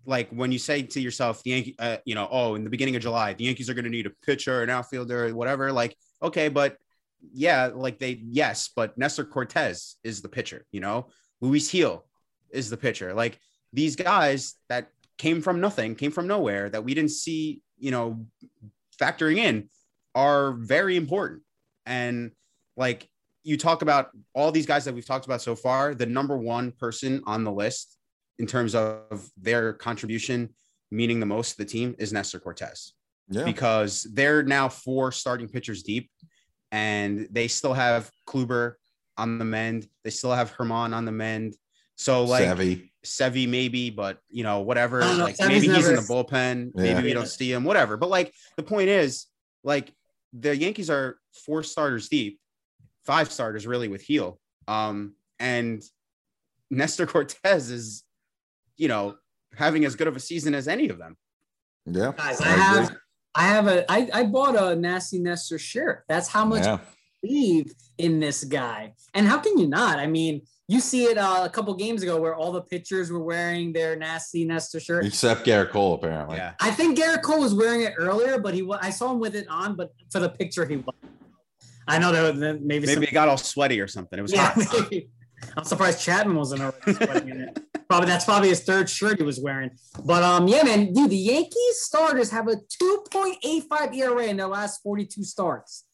like when you say to yourself, the Yankee, uh, you know, oh, in the beginning of July, the Yankees are going to need a pitcher, an outfielder, whatever. Like, okay, but yeah, like they, yes, but Nestor Cortes is the pitcher, you know, Luis Gil is the pitcher. Like these guys that came from nothing, came from nowhere, that we didn't see, you know, factoring in are very important. And like you talk about all these guys that we've talked about so far, the number one person on the list in terms of their contribution meaning the most to the team is Nestor Cortes Yeah. because they're now four starting pitchers deep and they still have Kluber on the mend. They still have Germán on the mend. So like Savvy. Sevy maybe, but you know, whatever. Know. Like Sevy's maybe he's in the bullpen. Yeah. Maybe we don't see him, whatever. But like the point is, like the Yankees are four starters deep, five starters really with Gil. Um, and Nestor Cortez is, you know, having as good of a season as any of them. Yeah. Guys, I I have I have a I, I bought a nasty Nestor shirt. That's how much Yeah. I believe in this guy. And how can you not? I mean, you see it uh, a couple games ago where all the pitchers were wearing their nasty Nestor shirt. Except Gerrit Cole, apparently. Yeah. I think Gerrit Cole was wearing it earlier, but he I saw him with it on, but for the picture he was. I know that that maybe, Maybe some, it got all sweaty or something. It was yeah, hot. maybe. I'm surprised Chapman wasn't already in it. Probably that's probably his third shirt he was wearing. But um, yeah, man, dude, the Yankees starters have a 2.85 ERA in their last 42 starts.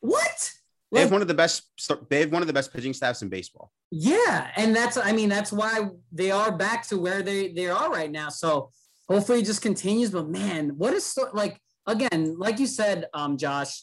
What? They have one of the best. They have one of the best pitching staffs in baseball. yeah, and that's I mean that's why they are back to where they they are right now. So hopefully it just continues. But man, what is so, like again, like you said, um, Josh,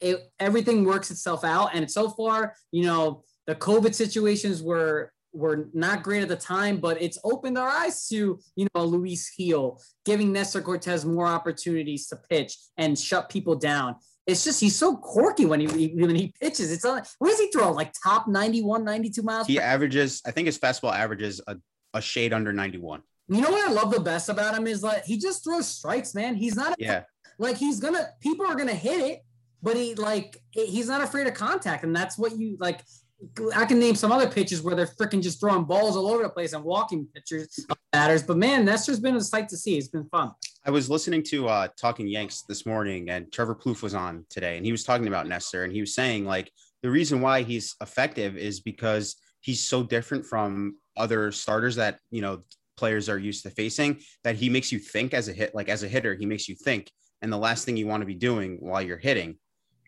it, everything works itself out. And so far, you know, the COVID situations were were not great at the time, but it's opened our eyes to, you know, Luis Gil, giving Nestor Cortes more opportunities to pitch and shut people down. It's just he's so quirky when he when he pitches. It's on what does he throw? Like top 91, 92 miles. He averages, I think his fastball averages a, a shade under 91. You know what I love the best about him is like he just throws strikes, man. He's not Yeah. like he's gonna people are gonna hit it, but he like he's not afraid of contact, and that's what you like. I can name some other pitches where they're freaking just throwing balls all over the place and walking pitchers batters. But man, Nestor's been a sight to see. It's been fun. I was listening to uh, Talking Yanks this morning, and Trevor Plouffe was on today, and he was talking about Nestor, and he was saying like the reason why he's effective is because he's so different from other starters that you know players are used to facing that he makes you think as a hit, like as a hitter, he makes you think, and the last thing you want to be doing while you're hitting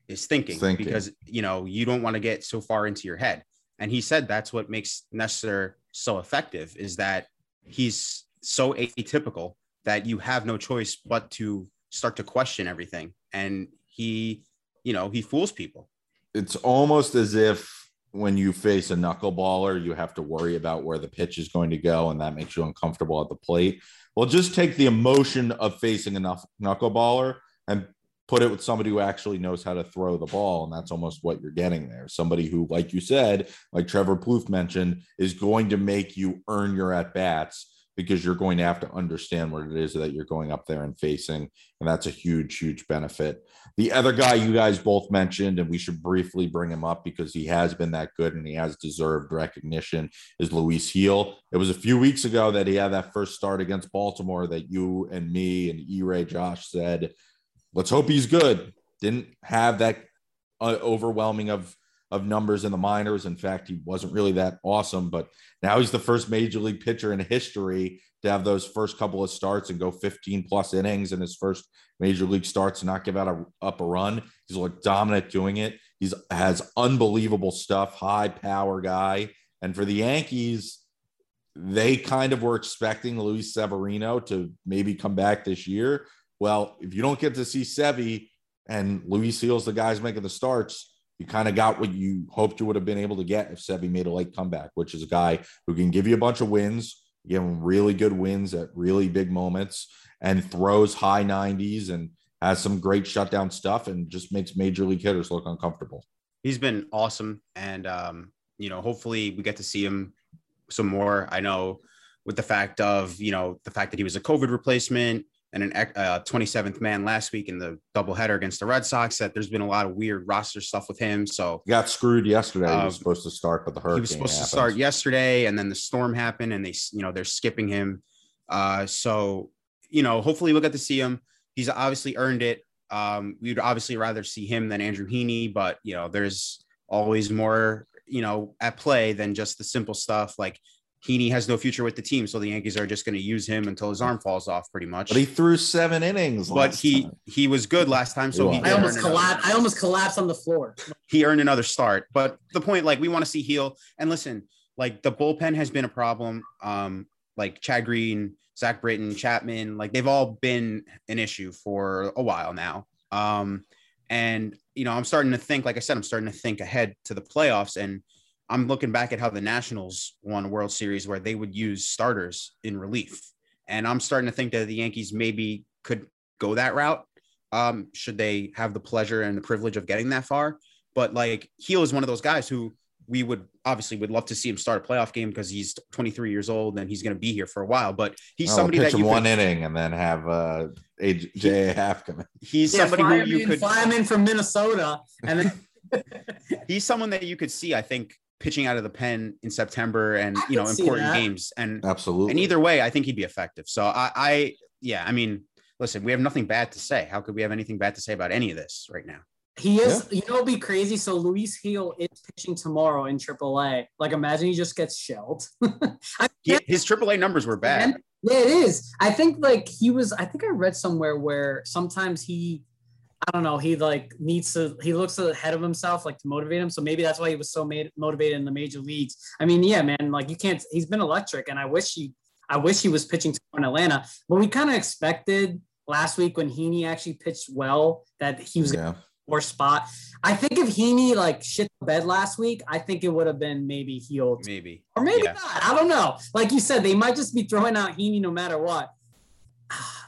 is thinking, Thinking. because you know you don't want to get so far into your head. And he said that's what makes Nestor so effective is that he's so atypical that you have no choice but to start to question everything. And he, you know, he fools people. it's almost as if when you face a knuckleballer, you have to worry about where the pitch is going to go, and that makes you uncomfortable at the plate. Well, just take the emotion of facing a knuckleballer and put it with somebody who actually knows how to throw the ball, and that's almost what you're getting there. Somebody who, like you said, like Trevor Plouffe mentioned, is going to make you earn your at bats because you're going to have to understand what it is that you're going up there and facing, and that's a huge, huge benefit. The other guy you guys both mentioned, and we should briefly bring him up because he has been that good and he has deserved recognition, is Luis Gil. It was a few weeks ago that he had that first start against Baltimore that you and me and E Ray Josh said, let's hope he's good. Didn't have that uh, overwhelming of of numbers in the minors. In fact, he wasn't really that awesome, but now he's the first major league pitcher in history to have those first couple of starts and go 15 plus innings in his first major league starts and not give out a up a run. He's like dominant doing it. He's has unbelievable stuff, high power guy. And for the Yankees, they kind of were expecting Luis Severino to maybe come back this year. Well, if you don't get to see Sevy and Luis Gil's the guys making the starts, you kind of got what you hoped you would have been able to get if Sevy made a late comeback, which is a guy who can give you a bunch of wins, give him really good wins at really big moments, and throws high 90s and has some great shutdown stuff and just makes major league hitters look uncomfortable. He's been awesome. And, um, you know, hopefully we get to see him some more. I know with the fact of, you know, the fact that he was a COVID replacement and an uh, 27th man last week in the doubleheader against the Red Sox, that there's been a lot of weird roster stuff with him. So He got screwed yesterday. he Um, was supposed to start, but the hurricane he was supposed happens. to start yesterday and then the storm happened and they you know they're skipping him uh so you know hopefully we'll get to see him he's obviously earned it um we'd obviously rather see him than andrew heaney but you know there's always more you know at play than just the simple stuff like heaney has no future with the team so the yankees are just going to use him until his arm falls off pretty much But he threw seven innings. but last he time. he was good last time so he, He I almost another- collapsed. I almost collapsed on the floor. he earned another start. But the point, like, we want to see Gil. And listen, like the bullpen has been a problem. Um, like Chad Green, Zach Britton, Chapman, like they've all been an issue for a while now. Um, and you know, I'm starting to think, like I said, I'm starting to think ahead to the playoffs, and I'm looking back at how the Nationals won a World Series where they would use starters in relief, and I'm starting to think that the Yankees maybe could go that route. Um, should they have the pleasure and the privilege of getting that far? But like Gil is one of those guys who we would obviously would love to see him start a playoff game because he's 23 years old and he's going to be here for a while. But he's Oh, somebody pitch that him you one could, inning and then have uh, AJ half come in. he's Yeah, somebody who him you in, could fly him in from Minnesota, and then <laughs> he's someone that you could see, I think, pitching out of the pen in September and you know important games. And Absolutely. and either way, I think he'd be effective. So I, I yeah, I mean, listen, we have nothing bad to say. How could we have anything bad to say about any of this right now? he is. You know, it'd be crazy. So Luis Gil is pitching tomorrow in AAA. Like, imagine he just gets shelled. <laughs> I He, his AAA numbers were bad. Yeah, it is. I think like he was. I think I read somewhere where sometimes he, I don't know, he like needs to. He looks ahead of himself, like to motivate him. So maybe that's why he was so made, motivated in the major leagues. I mean, yeah, man, like you can't. He's been electric, and I wish he. I wish he was pitching tomorrow in Atlanta, but we kind of expected last week when Heaney actually pitched well that he was Yeah. or spot. I think if Heaney like shit the bed last week, I think it would have been maybe healed. Maybe. Or maybe Yeah. not. I don't know. Like you said, they might just be throwing out Heaney no matter what.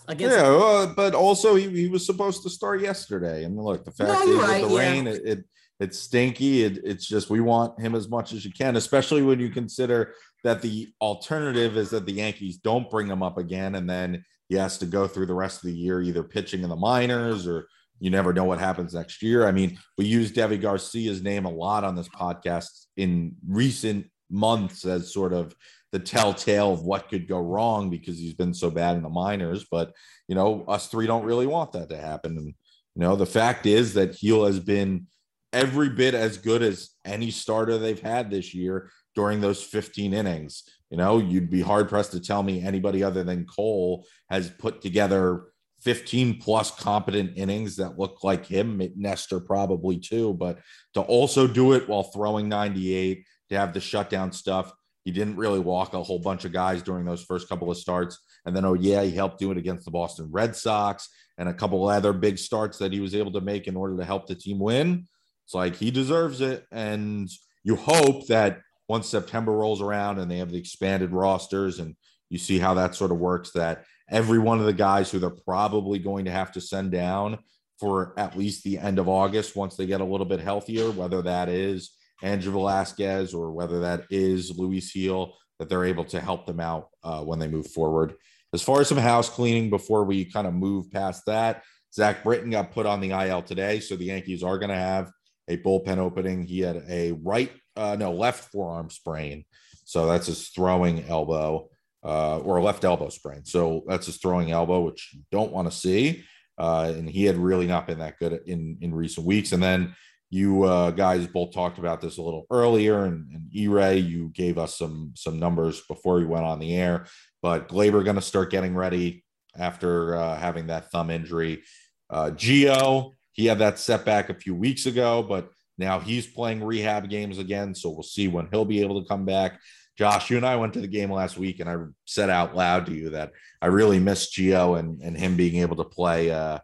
Against Yeah, but also he, he was supposed to start yesterday. And look, the fact No, is you're with the yeah. rain, it, it it's stinky. It, it's just we want him as much as you can, especially when you consider that the alternative is that the Yankees don't bring him up again, and then he has to go through the rest of the year either pitching in the minors or you never know what happens next year. I mean, we use Deivi Garcia's name a lot on this podcast in recent months as sort of the telltale of what could go wrong because he's been so bad in the minors. But you know, us three don't really want that to happen. And you know, the fact is that Gil has been every bit as good as any starter they've had this year during those 15 innings. You know, you'd be hard pressed to tell me anybody other than Cole has put together 15 plus competent innings that look like him. Nestor probably too, but to also do it while throwing 98, to have the shutdown stuff. He didn't really walk a whole bunch of guys during those first couple of starts. And then, oh, yeah, he helped do it against the Boston Red Sox and a couple of other big starts that he was able to make in order to help the team win. It's like he deserves it. And you hope that once September rolls around and they have the expanded rosters and you see how that sort of works, that every one of the guys who they're probably going to have to send down for at least the end of August once they get a little bit healthier, whether that is Andrew Velazquez or whether that is Luis Gil, that they're able to help them out uh, when they move forward. As far as some house cleaning before we kind of move past that, Zach Britton got put on the IL today, so the Yankees are going to have a bullpen opening. He had a right, uh, no, left forearm sprain, so that's his throwing elbow uh, or left elbow sprain. So that's his throwing elbow, which you don't want to see. Uh, and he had really not been that good in in recent weeks. And then you uh, guys both talked about this a little earlier, and, and E-Ray, you gave us some some numbers before we went on the air. But Gleyber going to start getting ready after uh, having that thumb injury. Uh, Geo, he had that setback a few weeks ago, but now he's playing rehab games again. So we'll see when he'll be able to come back. Josh, you and I went to the game last week, and I said out loud to you that I really miss Geo and, and him being able to play uh,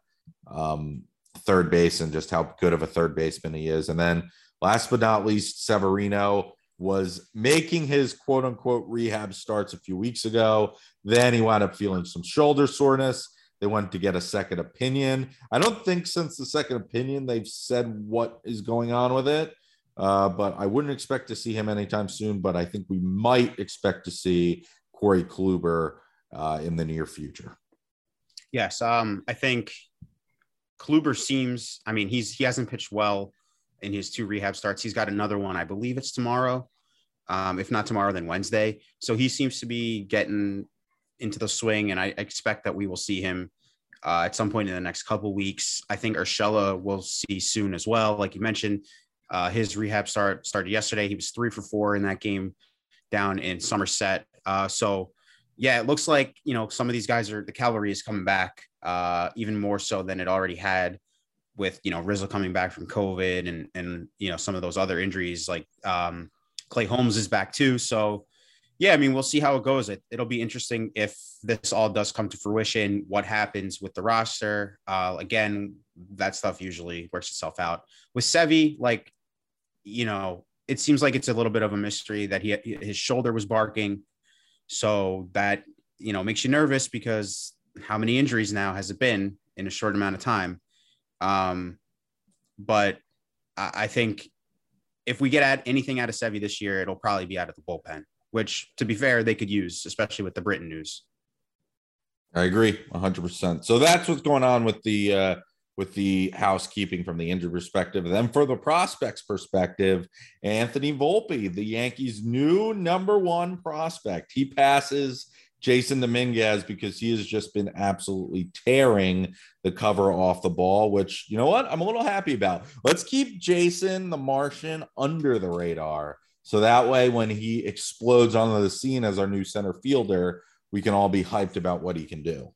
um, third base and just how good of a third baseman he is. And then last but not least, Severino was making his quote unquote rehab starts a few weeks ago. Then he wound up feeling some shoulder soreness. They went to get a second opinion. I don't think since the second opinion they've said what is going on with it. Uh, but I wouldn't expect to see him anytime soon. But I think we might expect to see Corey Kluber uh, in the near future. Yes, um, I think Kluber seems. I mean, he's he hasn't pitched well in his two rehab starts. He's got another one, I believe it's tomorrow. Um, if not tomorrow, then Wednesday. So he seems to be getting into the swing, and I expect that we will see him uh, at some point in the next couple weeks. I think Urshela will see soon as well. Like you mentioned, uh, his rehab start started yesterday. He was three for four in that game down in Somerset. Uh, so yeah, it looks like you know some of these guys are the cavalry is coming back uh, even more so than it already had with you know Rizzo coming back from COVID and and you know some of those other injuries like um, Clay Holmes is back too. So yeah, I mean we'll see how it goes. It, it'll be interesting if this all does come to fruition. What happens with the roster? Uh, again, that stuff usually works itself out. With Sevi, like you know, it seems like it's a little bit of a mystery that he his shoulder was barking, so that you know makes you nervous because how many injuries now has it been in a short amount of time? Um, but I, think if we get at anything out of Sevi this year, it'll probably be out of the bullpen, which to be fair, they could use, especially with the Britton news. I agree 100%. So that's what's going on with the uh with the housekeeping from the injured perspective. And then for the prospects perspective, Anthony Volpe, the Yankees' new number 1 prospect. He passes Jasson Dominguez because he has just been absolutely tearing the cover off the ball, which you know what? I'm a little happy about. Let's keep Jasson the Martian under the radar. So that way, when he explodes onto the scene as our new center fielder, we can all be hyped about what he can do.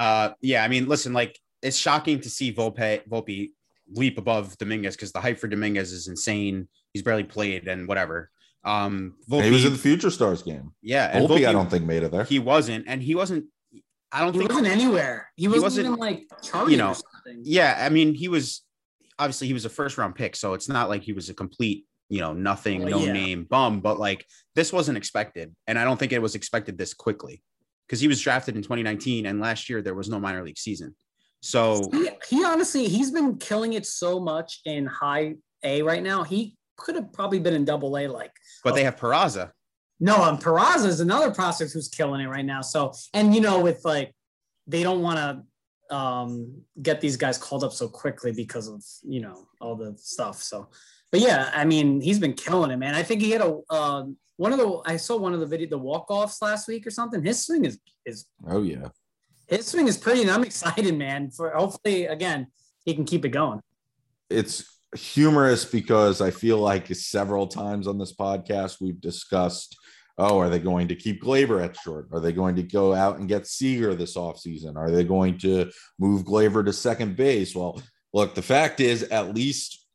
Uh, yeah, I mean, listen, like it's shocking to see Volpe Volpe leap above Dominguez because the hype for Dominguez is insane. He's barely played and whatever. Um, Volpe, he was in the Future Stars game. Yeah, and Volpe, Volpe, I don't think made it there. He wasn't, and he wasn't. I don't think He think wasn't anywhere. He wasn't, wasn't, even like charting you know, or something. Yeah, I mean, he was obviously he was a first round pick, so it's not like he was a complete, you know, nothing, Well, no yeah. name bum. But like this wasn't expected, and I don't think it was expected this quickly because he was drafted in 2019, and last year there was no minor league season. So He, he honestly, he's been killing it so much in high A right now. He could have probably been in double A. Like, but they have Peraza. no, um, Peraza is another prospect who's killing it right now. So, and you know, with like, they don't want to um, get these guys called up so quickly because of, you know, all the stuff. So, but yeah, I mean, he's been killing it, man. I think he had a, um, one of the, I saw one of the video, the walk offs last week or something. His swing is, is, Oh yeah. His swing is pretty, and I'm <laughs> excited, man, for hopefully, again, he can keep it going. It's humorous because I feel like several times on this podcast we've discussed oh, are they going to keep Gleyber at short? Are they going to go out and get Seager this offseason? Are they going to move Gleyber to second base? Well, look, the fact is, at least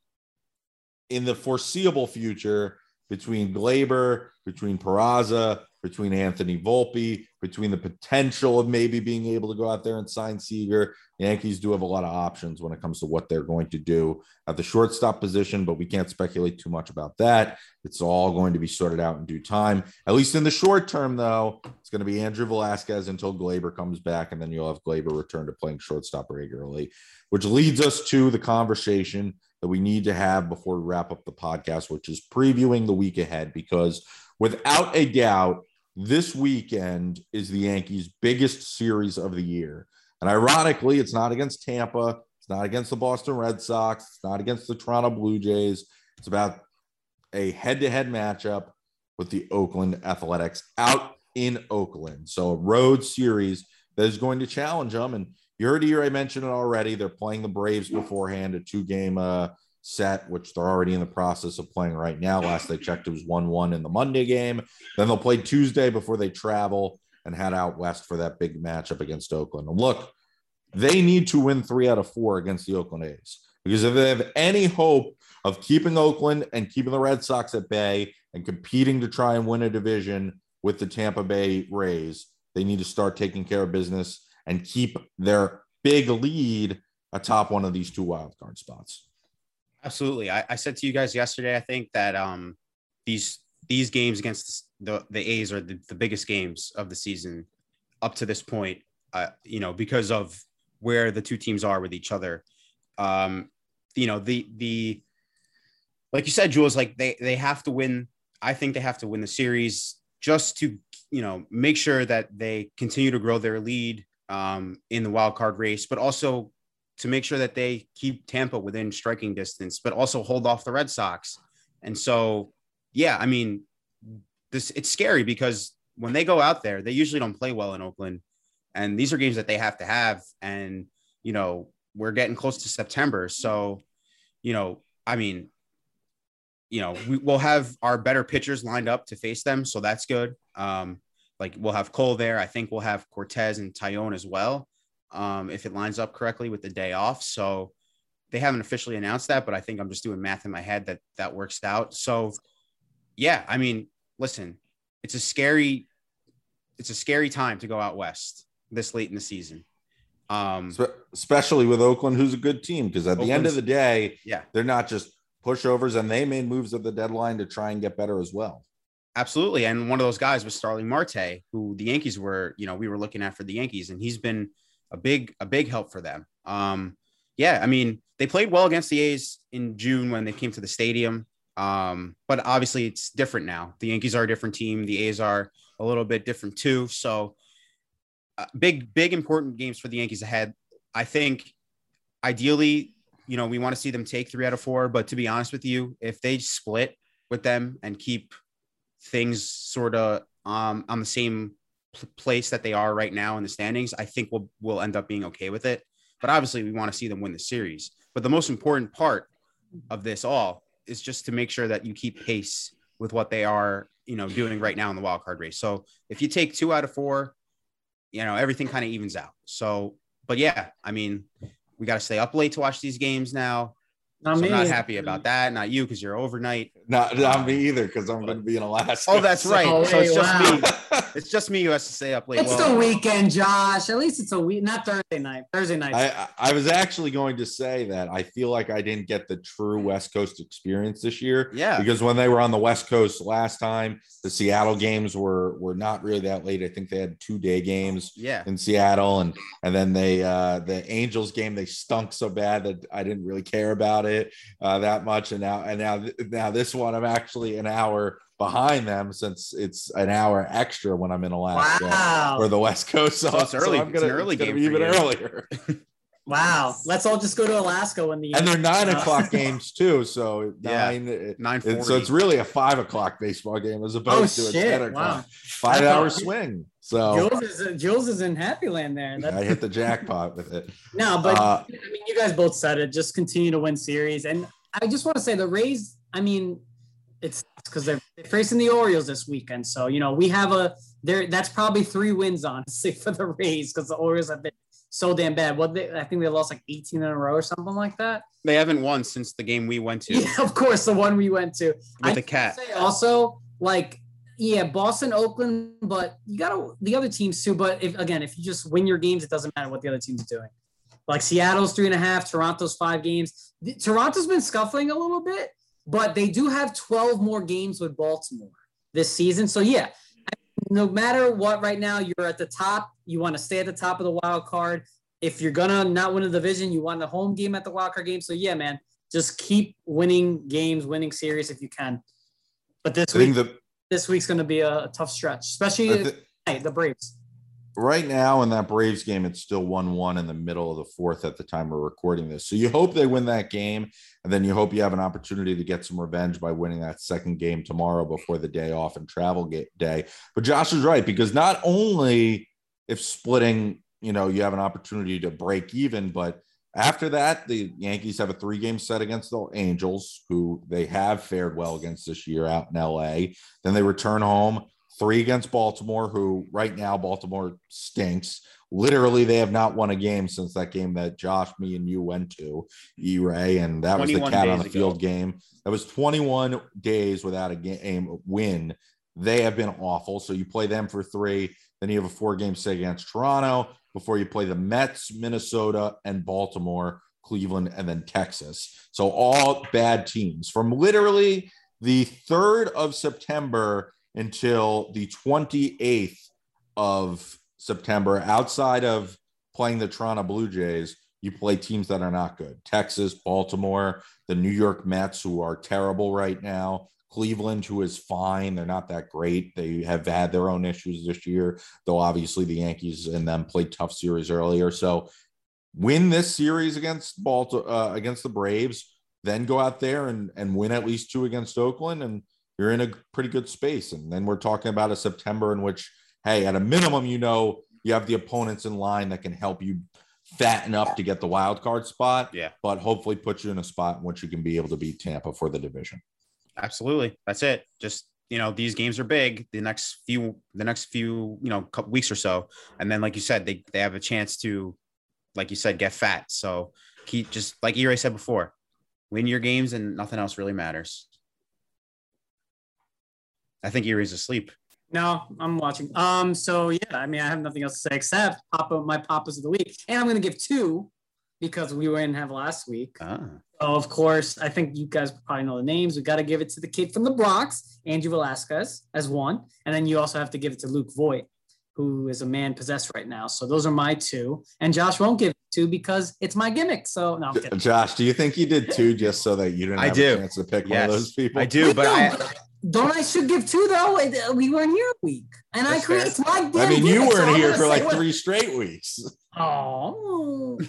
in the foreseeable future, between Gleyber, between Peraza, between Anthony Volpe, between the potential of maybe being able to go out there and sign Seager, the Yankees do have a lot of options when it comes to what they're going to do at the shortstop position, but we can't speculate too much about that. It's all going to be sorted out in due time. At least in the short term, though, it's going to be Andrew Velazquez until Gleyber comes back, and then you'll have Gleyber return to playing shortstop regularly, which leads us to the conversation that we need to have before we wrap up the podcast, which is previewing the week ahead, because without a doubt, this weekend is the Yankees' biggest series of the year. And ironically, it's not against Tampa, it's not against the Boston Red Sox, it's not against the Toronto Blue Jays. It's about a head to head matchup with the Oakland Athletics out in Oakland. So a road series that is going to challenge them. And you heard here, I mentioned it already. They're playing the Braves beforehand, a two game uh, set, which they're already in the process of playing right now. Last they checked, it was 1 1 in the Monday game. Then they'll play Tuesday before they travel and head out west for that big matchup against Oakland. And look, they need to win three out of four against the Oakland A's because if they have any hope of keeping Oakland and keeping the Red Sox at bay and competing to try and win a division with the Tampa Bay Rays, they need to start taking care of business and keep their big lead atop one of these two wild card spots. Absolutely. I, I said to you guys yesterday, I think that um these these games against the the A's are the, the biggest games of the season up to this point. Uh, you know, because of where the two teams are with each other. Um, you know, the the like you said, Jules, like they they have to win. I think they have to win the series just to you know make sure that they continue to grow their lead um, in the wild card race, but also to make sure that they keep Tampa within striking distance, but also hold off the Red Sox. And so, yeah, I mean, this it's scary because when they go out there, they usually don't play well in Oakland, and these are games that they have to have. And you know, we're getting close to September, so you know, I mean, you know, we, we'll have our better pitchers lined up to face them, so that's good. Um, like we'll have Cole there. I think we'll have Cortes and Taillon as well um, if it lines up correctly with the day off. So they haven't officially announced that, but I think I'm just doing math in my head that that works out. So yeah, I mean, listen, it's a scary, it's a scary time to go out west this late in the season. Um, especially with Oakland, who's a good team. Because at the end of the day, yeah, they're not just pushovers, and they made moves at the deadline to try and get better as well. Absolutely. And one of those guys was Starling Marte, who the Yankees were, you know, we were looking at for the Yankees, and he's been a big, a big help for them. Um, yeah, I mean, they played well against the A's in June when they came to the stadium. Um, but obviously it's different now. The Yankees are a different team. The A's are a little bit different too. So uh, big, big important games for the Yankees ahead. I think ideally, you know, we want to see them take three out of four. But to be honest with you, if they split with them and keep things sort of um, on the same pl- place that they are right now in the standings, I think we'll we'll end up being okay with it. But obviously, we want to see them win the series. But the most important part of this all is just to make sure that you keep pace with what they are, you know, doing right now in the wild card race. So if you take two out of four, you know, everything kind of evens out. So, but yeah, I mean, we got to stay up late to watch these games now. Not so me. I'm not happy about that. Not you because you're overnight. Not, not me either, because I'm going to be in Alaska. Oh, that's right. Oh, so it's just wow. me. <laughs> It's just me who has to stay up late. It's Well, the weekend, Josh. At least it's a week, not Thursday night. Thursday night. I, I I was actually going to say that I feel like I didn't get the true West Coast experience this year yeah. because when they were on the West Coast last time, the Seattle games were were not really that late. I think they had two day games Yeah. in Seattle, and and then they uh the Angels game they stunk so bad that I didn't really care about it uh, that much, and now and now now this one I'm actually an hour behind them since it's an hour extra when I'm in Alaska wow. or the West Coast. So, So it's early- I'm it's an gonna, early it's gonna game be even you. earlier. <laughs> Wow. Let's all just go to Alaska when the and they're nine Uh, o'clock <laughs> games too. So Yeah. nine. it- Nine it- so it's really a five o'clock baseball game as Oh opposed to a shit! ten o'clock Wow. five hour swing. So Jules is Jules is in Happy Land there. I hit the jackpot with it. no, but Uh, I mean, you guys both said it. Just continue to win series, and I just want to say the Rays. I mean, it's because they're, they're facing the Orioles this weekend, so you know we have a there. That's probably three wins honestly <laughs> for the Rays because the Orioles have been so damn bad. What they, I think they lost like 18 in a row or something like that. they haven't won since the game we went to Yeah, <laughs> of course, the one we went to. with I the cat. also like yeah boston oakland but you gotta the other teams too but if again if you just win your games it doesn't matter what the other team's doing like seattle's three and a half toronto's five games The- toronto's been scuffling a little bit but they do have 12 more games with baltimore this season so yeah no matter what right now you're at the top you want to stay at the top of the wild card if you're gonna not win a division you want the home game at the wild card game so yeah man just keep winning games winning series if you can but this I week that this week's going to be a, a tough stretch, especially I thi- tonight, the Braves. right now in that Braves game, it's still one-one in the middle of the fourth at the time we're recording this. So you hope they win that game, and then you hope you have an opportunity to get some revenge by winning that second game tomorrow before the day off and travel day. But Josh is right because not only if splitting, you know, you have an opportunity to break even, but after that, the Yankees have a three-game set against the Angels, who they have fared well against this year out in LA. Then they return home three against Baltimore, who right now Baltimore stinks. Literally, they have not won a game since that game that Josh, me, and you went to, E Ray, and that was the cat on the ago. field game. That was 21 days without a game win. They have been awful. So you play them for three, then you have a four game set against Toronto before you play the Mets, Minnesota, and Baltimore, Cleveland, and then Texas. So all bad teams from literally the 3rd of September until the 28th of September, outside of playing the Toronto Blue Jays, you play teams that are not good. Texas, Baltimore, the New York Mets, who are terrible right now. Cleveland, who is fine. They're not that great. They have had their own issues this year, though obviously the Yankees and them played tough series earlier. So win this series against Baltimore uh, against the Braves, then go out there and, and win at least two against Oakland, and you're in a pretty good space. And then we're talking about a September in which, hey, at a minimum, you know you have the opponents in line that can help you fatten up to get the wild card spot. Yeah. But hopefully put you in a spot in which you can be able to beat Tampa for the division. Absolutely. That's it. Just you know, these games are big. The next few, the next few, you know, couple weeks or so, and then like you said, they they have a chance to, like you said, get fat. So keep just like Eri said before, win your games and nothing else really matters. I think Erie's asleep. No, I'm watching. Um, so yeah, I mean, I have nothing else to say except Papa, my Papas of the week, and I'm going to give two because we didn't have last week. Ah, So of course, I think you guys probably know the names. We got to give it to the kid from the Bronx, Andrew Velazquez, as one, and then you also have to give it to Luke Voit, who is a man possessed right now. So those are my two, and Josh won't give it two because it's my gimmick. So no, I'm <laughs> kidding. Josh, do you think you did two just so that you didn't I do. a chance to pick one of those people? I do, but I don't I should give two though? Uh, we weren't here a week, and I create fair. it's my. I mean, you weren't I'm here for like what- three straight weeks. <laughs> Oh,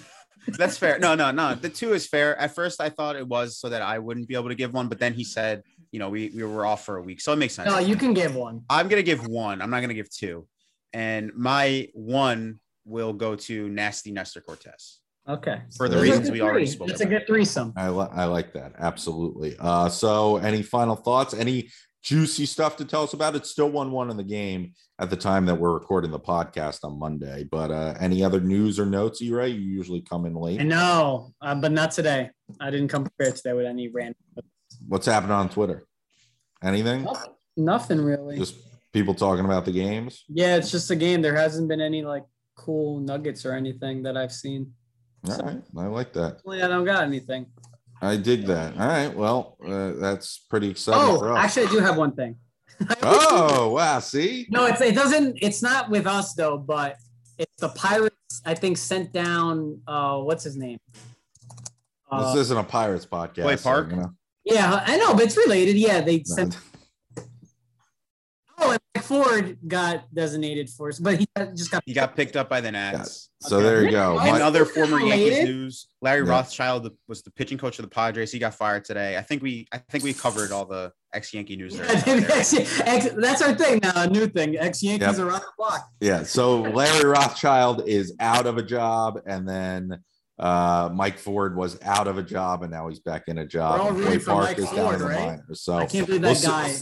that's fair. No, no, no. The two is fair. At first, I thought it was so that I wouldn't be able to give one, but then he said, you know, we we were off for a week, so it makes sense. no, you can give one. I'm gonna give one. I'm not gonna give two, and my one will go to Nasty Nestor Cortes Okay. for the Those reasons we good already three. spoke That's a good threesome. I, li- I like that absolutely. Uh, so, any final thoughts? Any juicy stuff to tell us about. It's still 1 1 in the game at the time that we're recording the podcast on Monday. But uh, any other news or notes, E Ray? You usually come in late. I know, uh, but not today. I didn't come prepared today with any random. What's happening on Twitter? Anything? Nothing, nothing really. Just people talking about the games? yeah, it's just a game. There hasn't been any like cool nuggets or anything that I've seen. All right. I like that. Well, I don't got anything. I dig that. All right. Well, uh, that's pretty exciting Oh, for us. actually, I do have one thing. <laughs> oh, wow. See? No, it's, it doesn't. It's not with us though, but it's the Pirates. I think sent down. Uh, what's his name? Uh, this isn't a Pirates podcast. Clay so, Park? you know. yeah, I know, but it's related. Yeah, they sent. And Mike Ford got designated for us, but he just got. He got picked up by the Nats. So Okay. there you go. Why In My- other former Related? Yankees news, Larry Yeah. Rothschild was the pitching coach of the Padres. He got fired today. I think we I think we covered all the ex-Yankee news there. Ex- That's our thing now. A new thing. Ex Yankees Yep. around the block. yeah. So Larry Rothschild is out of a job, and then uh, Mike Ford was out of a job, and now he's back in a job. We're all and rooting for Park Mike is down Ford, in the right? minors. So I can't believe we'll that see- guy.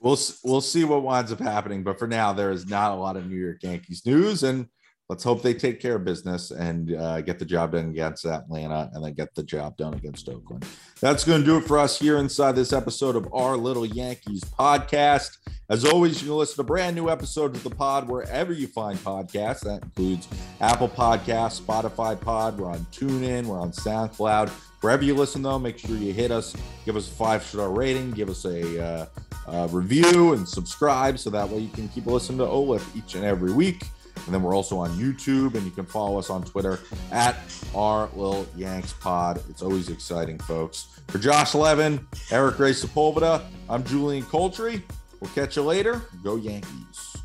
We'll we'll see what winds up happening. But for now, there is not a lot of New York Yankees news, and let's hope they take care of business and uh, get the job done against Atlanta, and then get the job done against Oakland. That's going to do it for us here inside this episode of our Little Yankees podcast. As always, you can listen to brand new episodes of the pod wherever you find podcasts. That includes Apple Podcasts, Spotify Pod. We're on TuneIn. We're on SoundCloud. Wherever you listen, though, make sure you hit us, give us a five star rating, give us a uh, uh, review, and subscribe so that way you can keep listening to OLIP each and every week. And then we're also on YouTube, and you can follow us on Twitter at our Lil Yanks Pod. It's always exciting, folks. For Josh Levin, Eric Ray Sepulveda, I'm Julian Coltree. We'll catch you later. Go Yankees.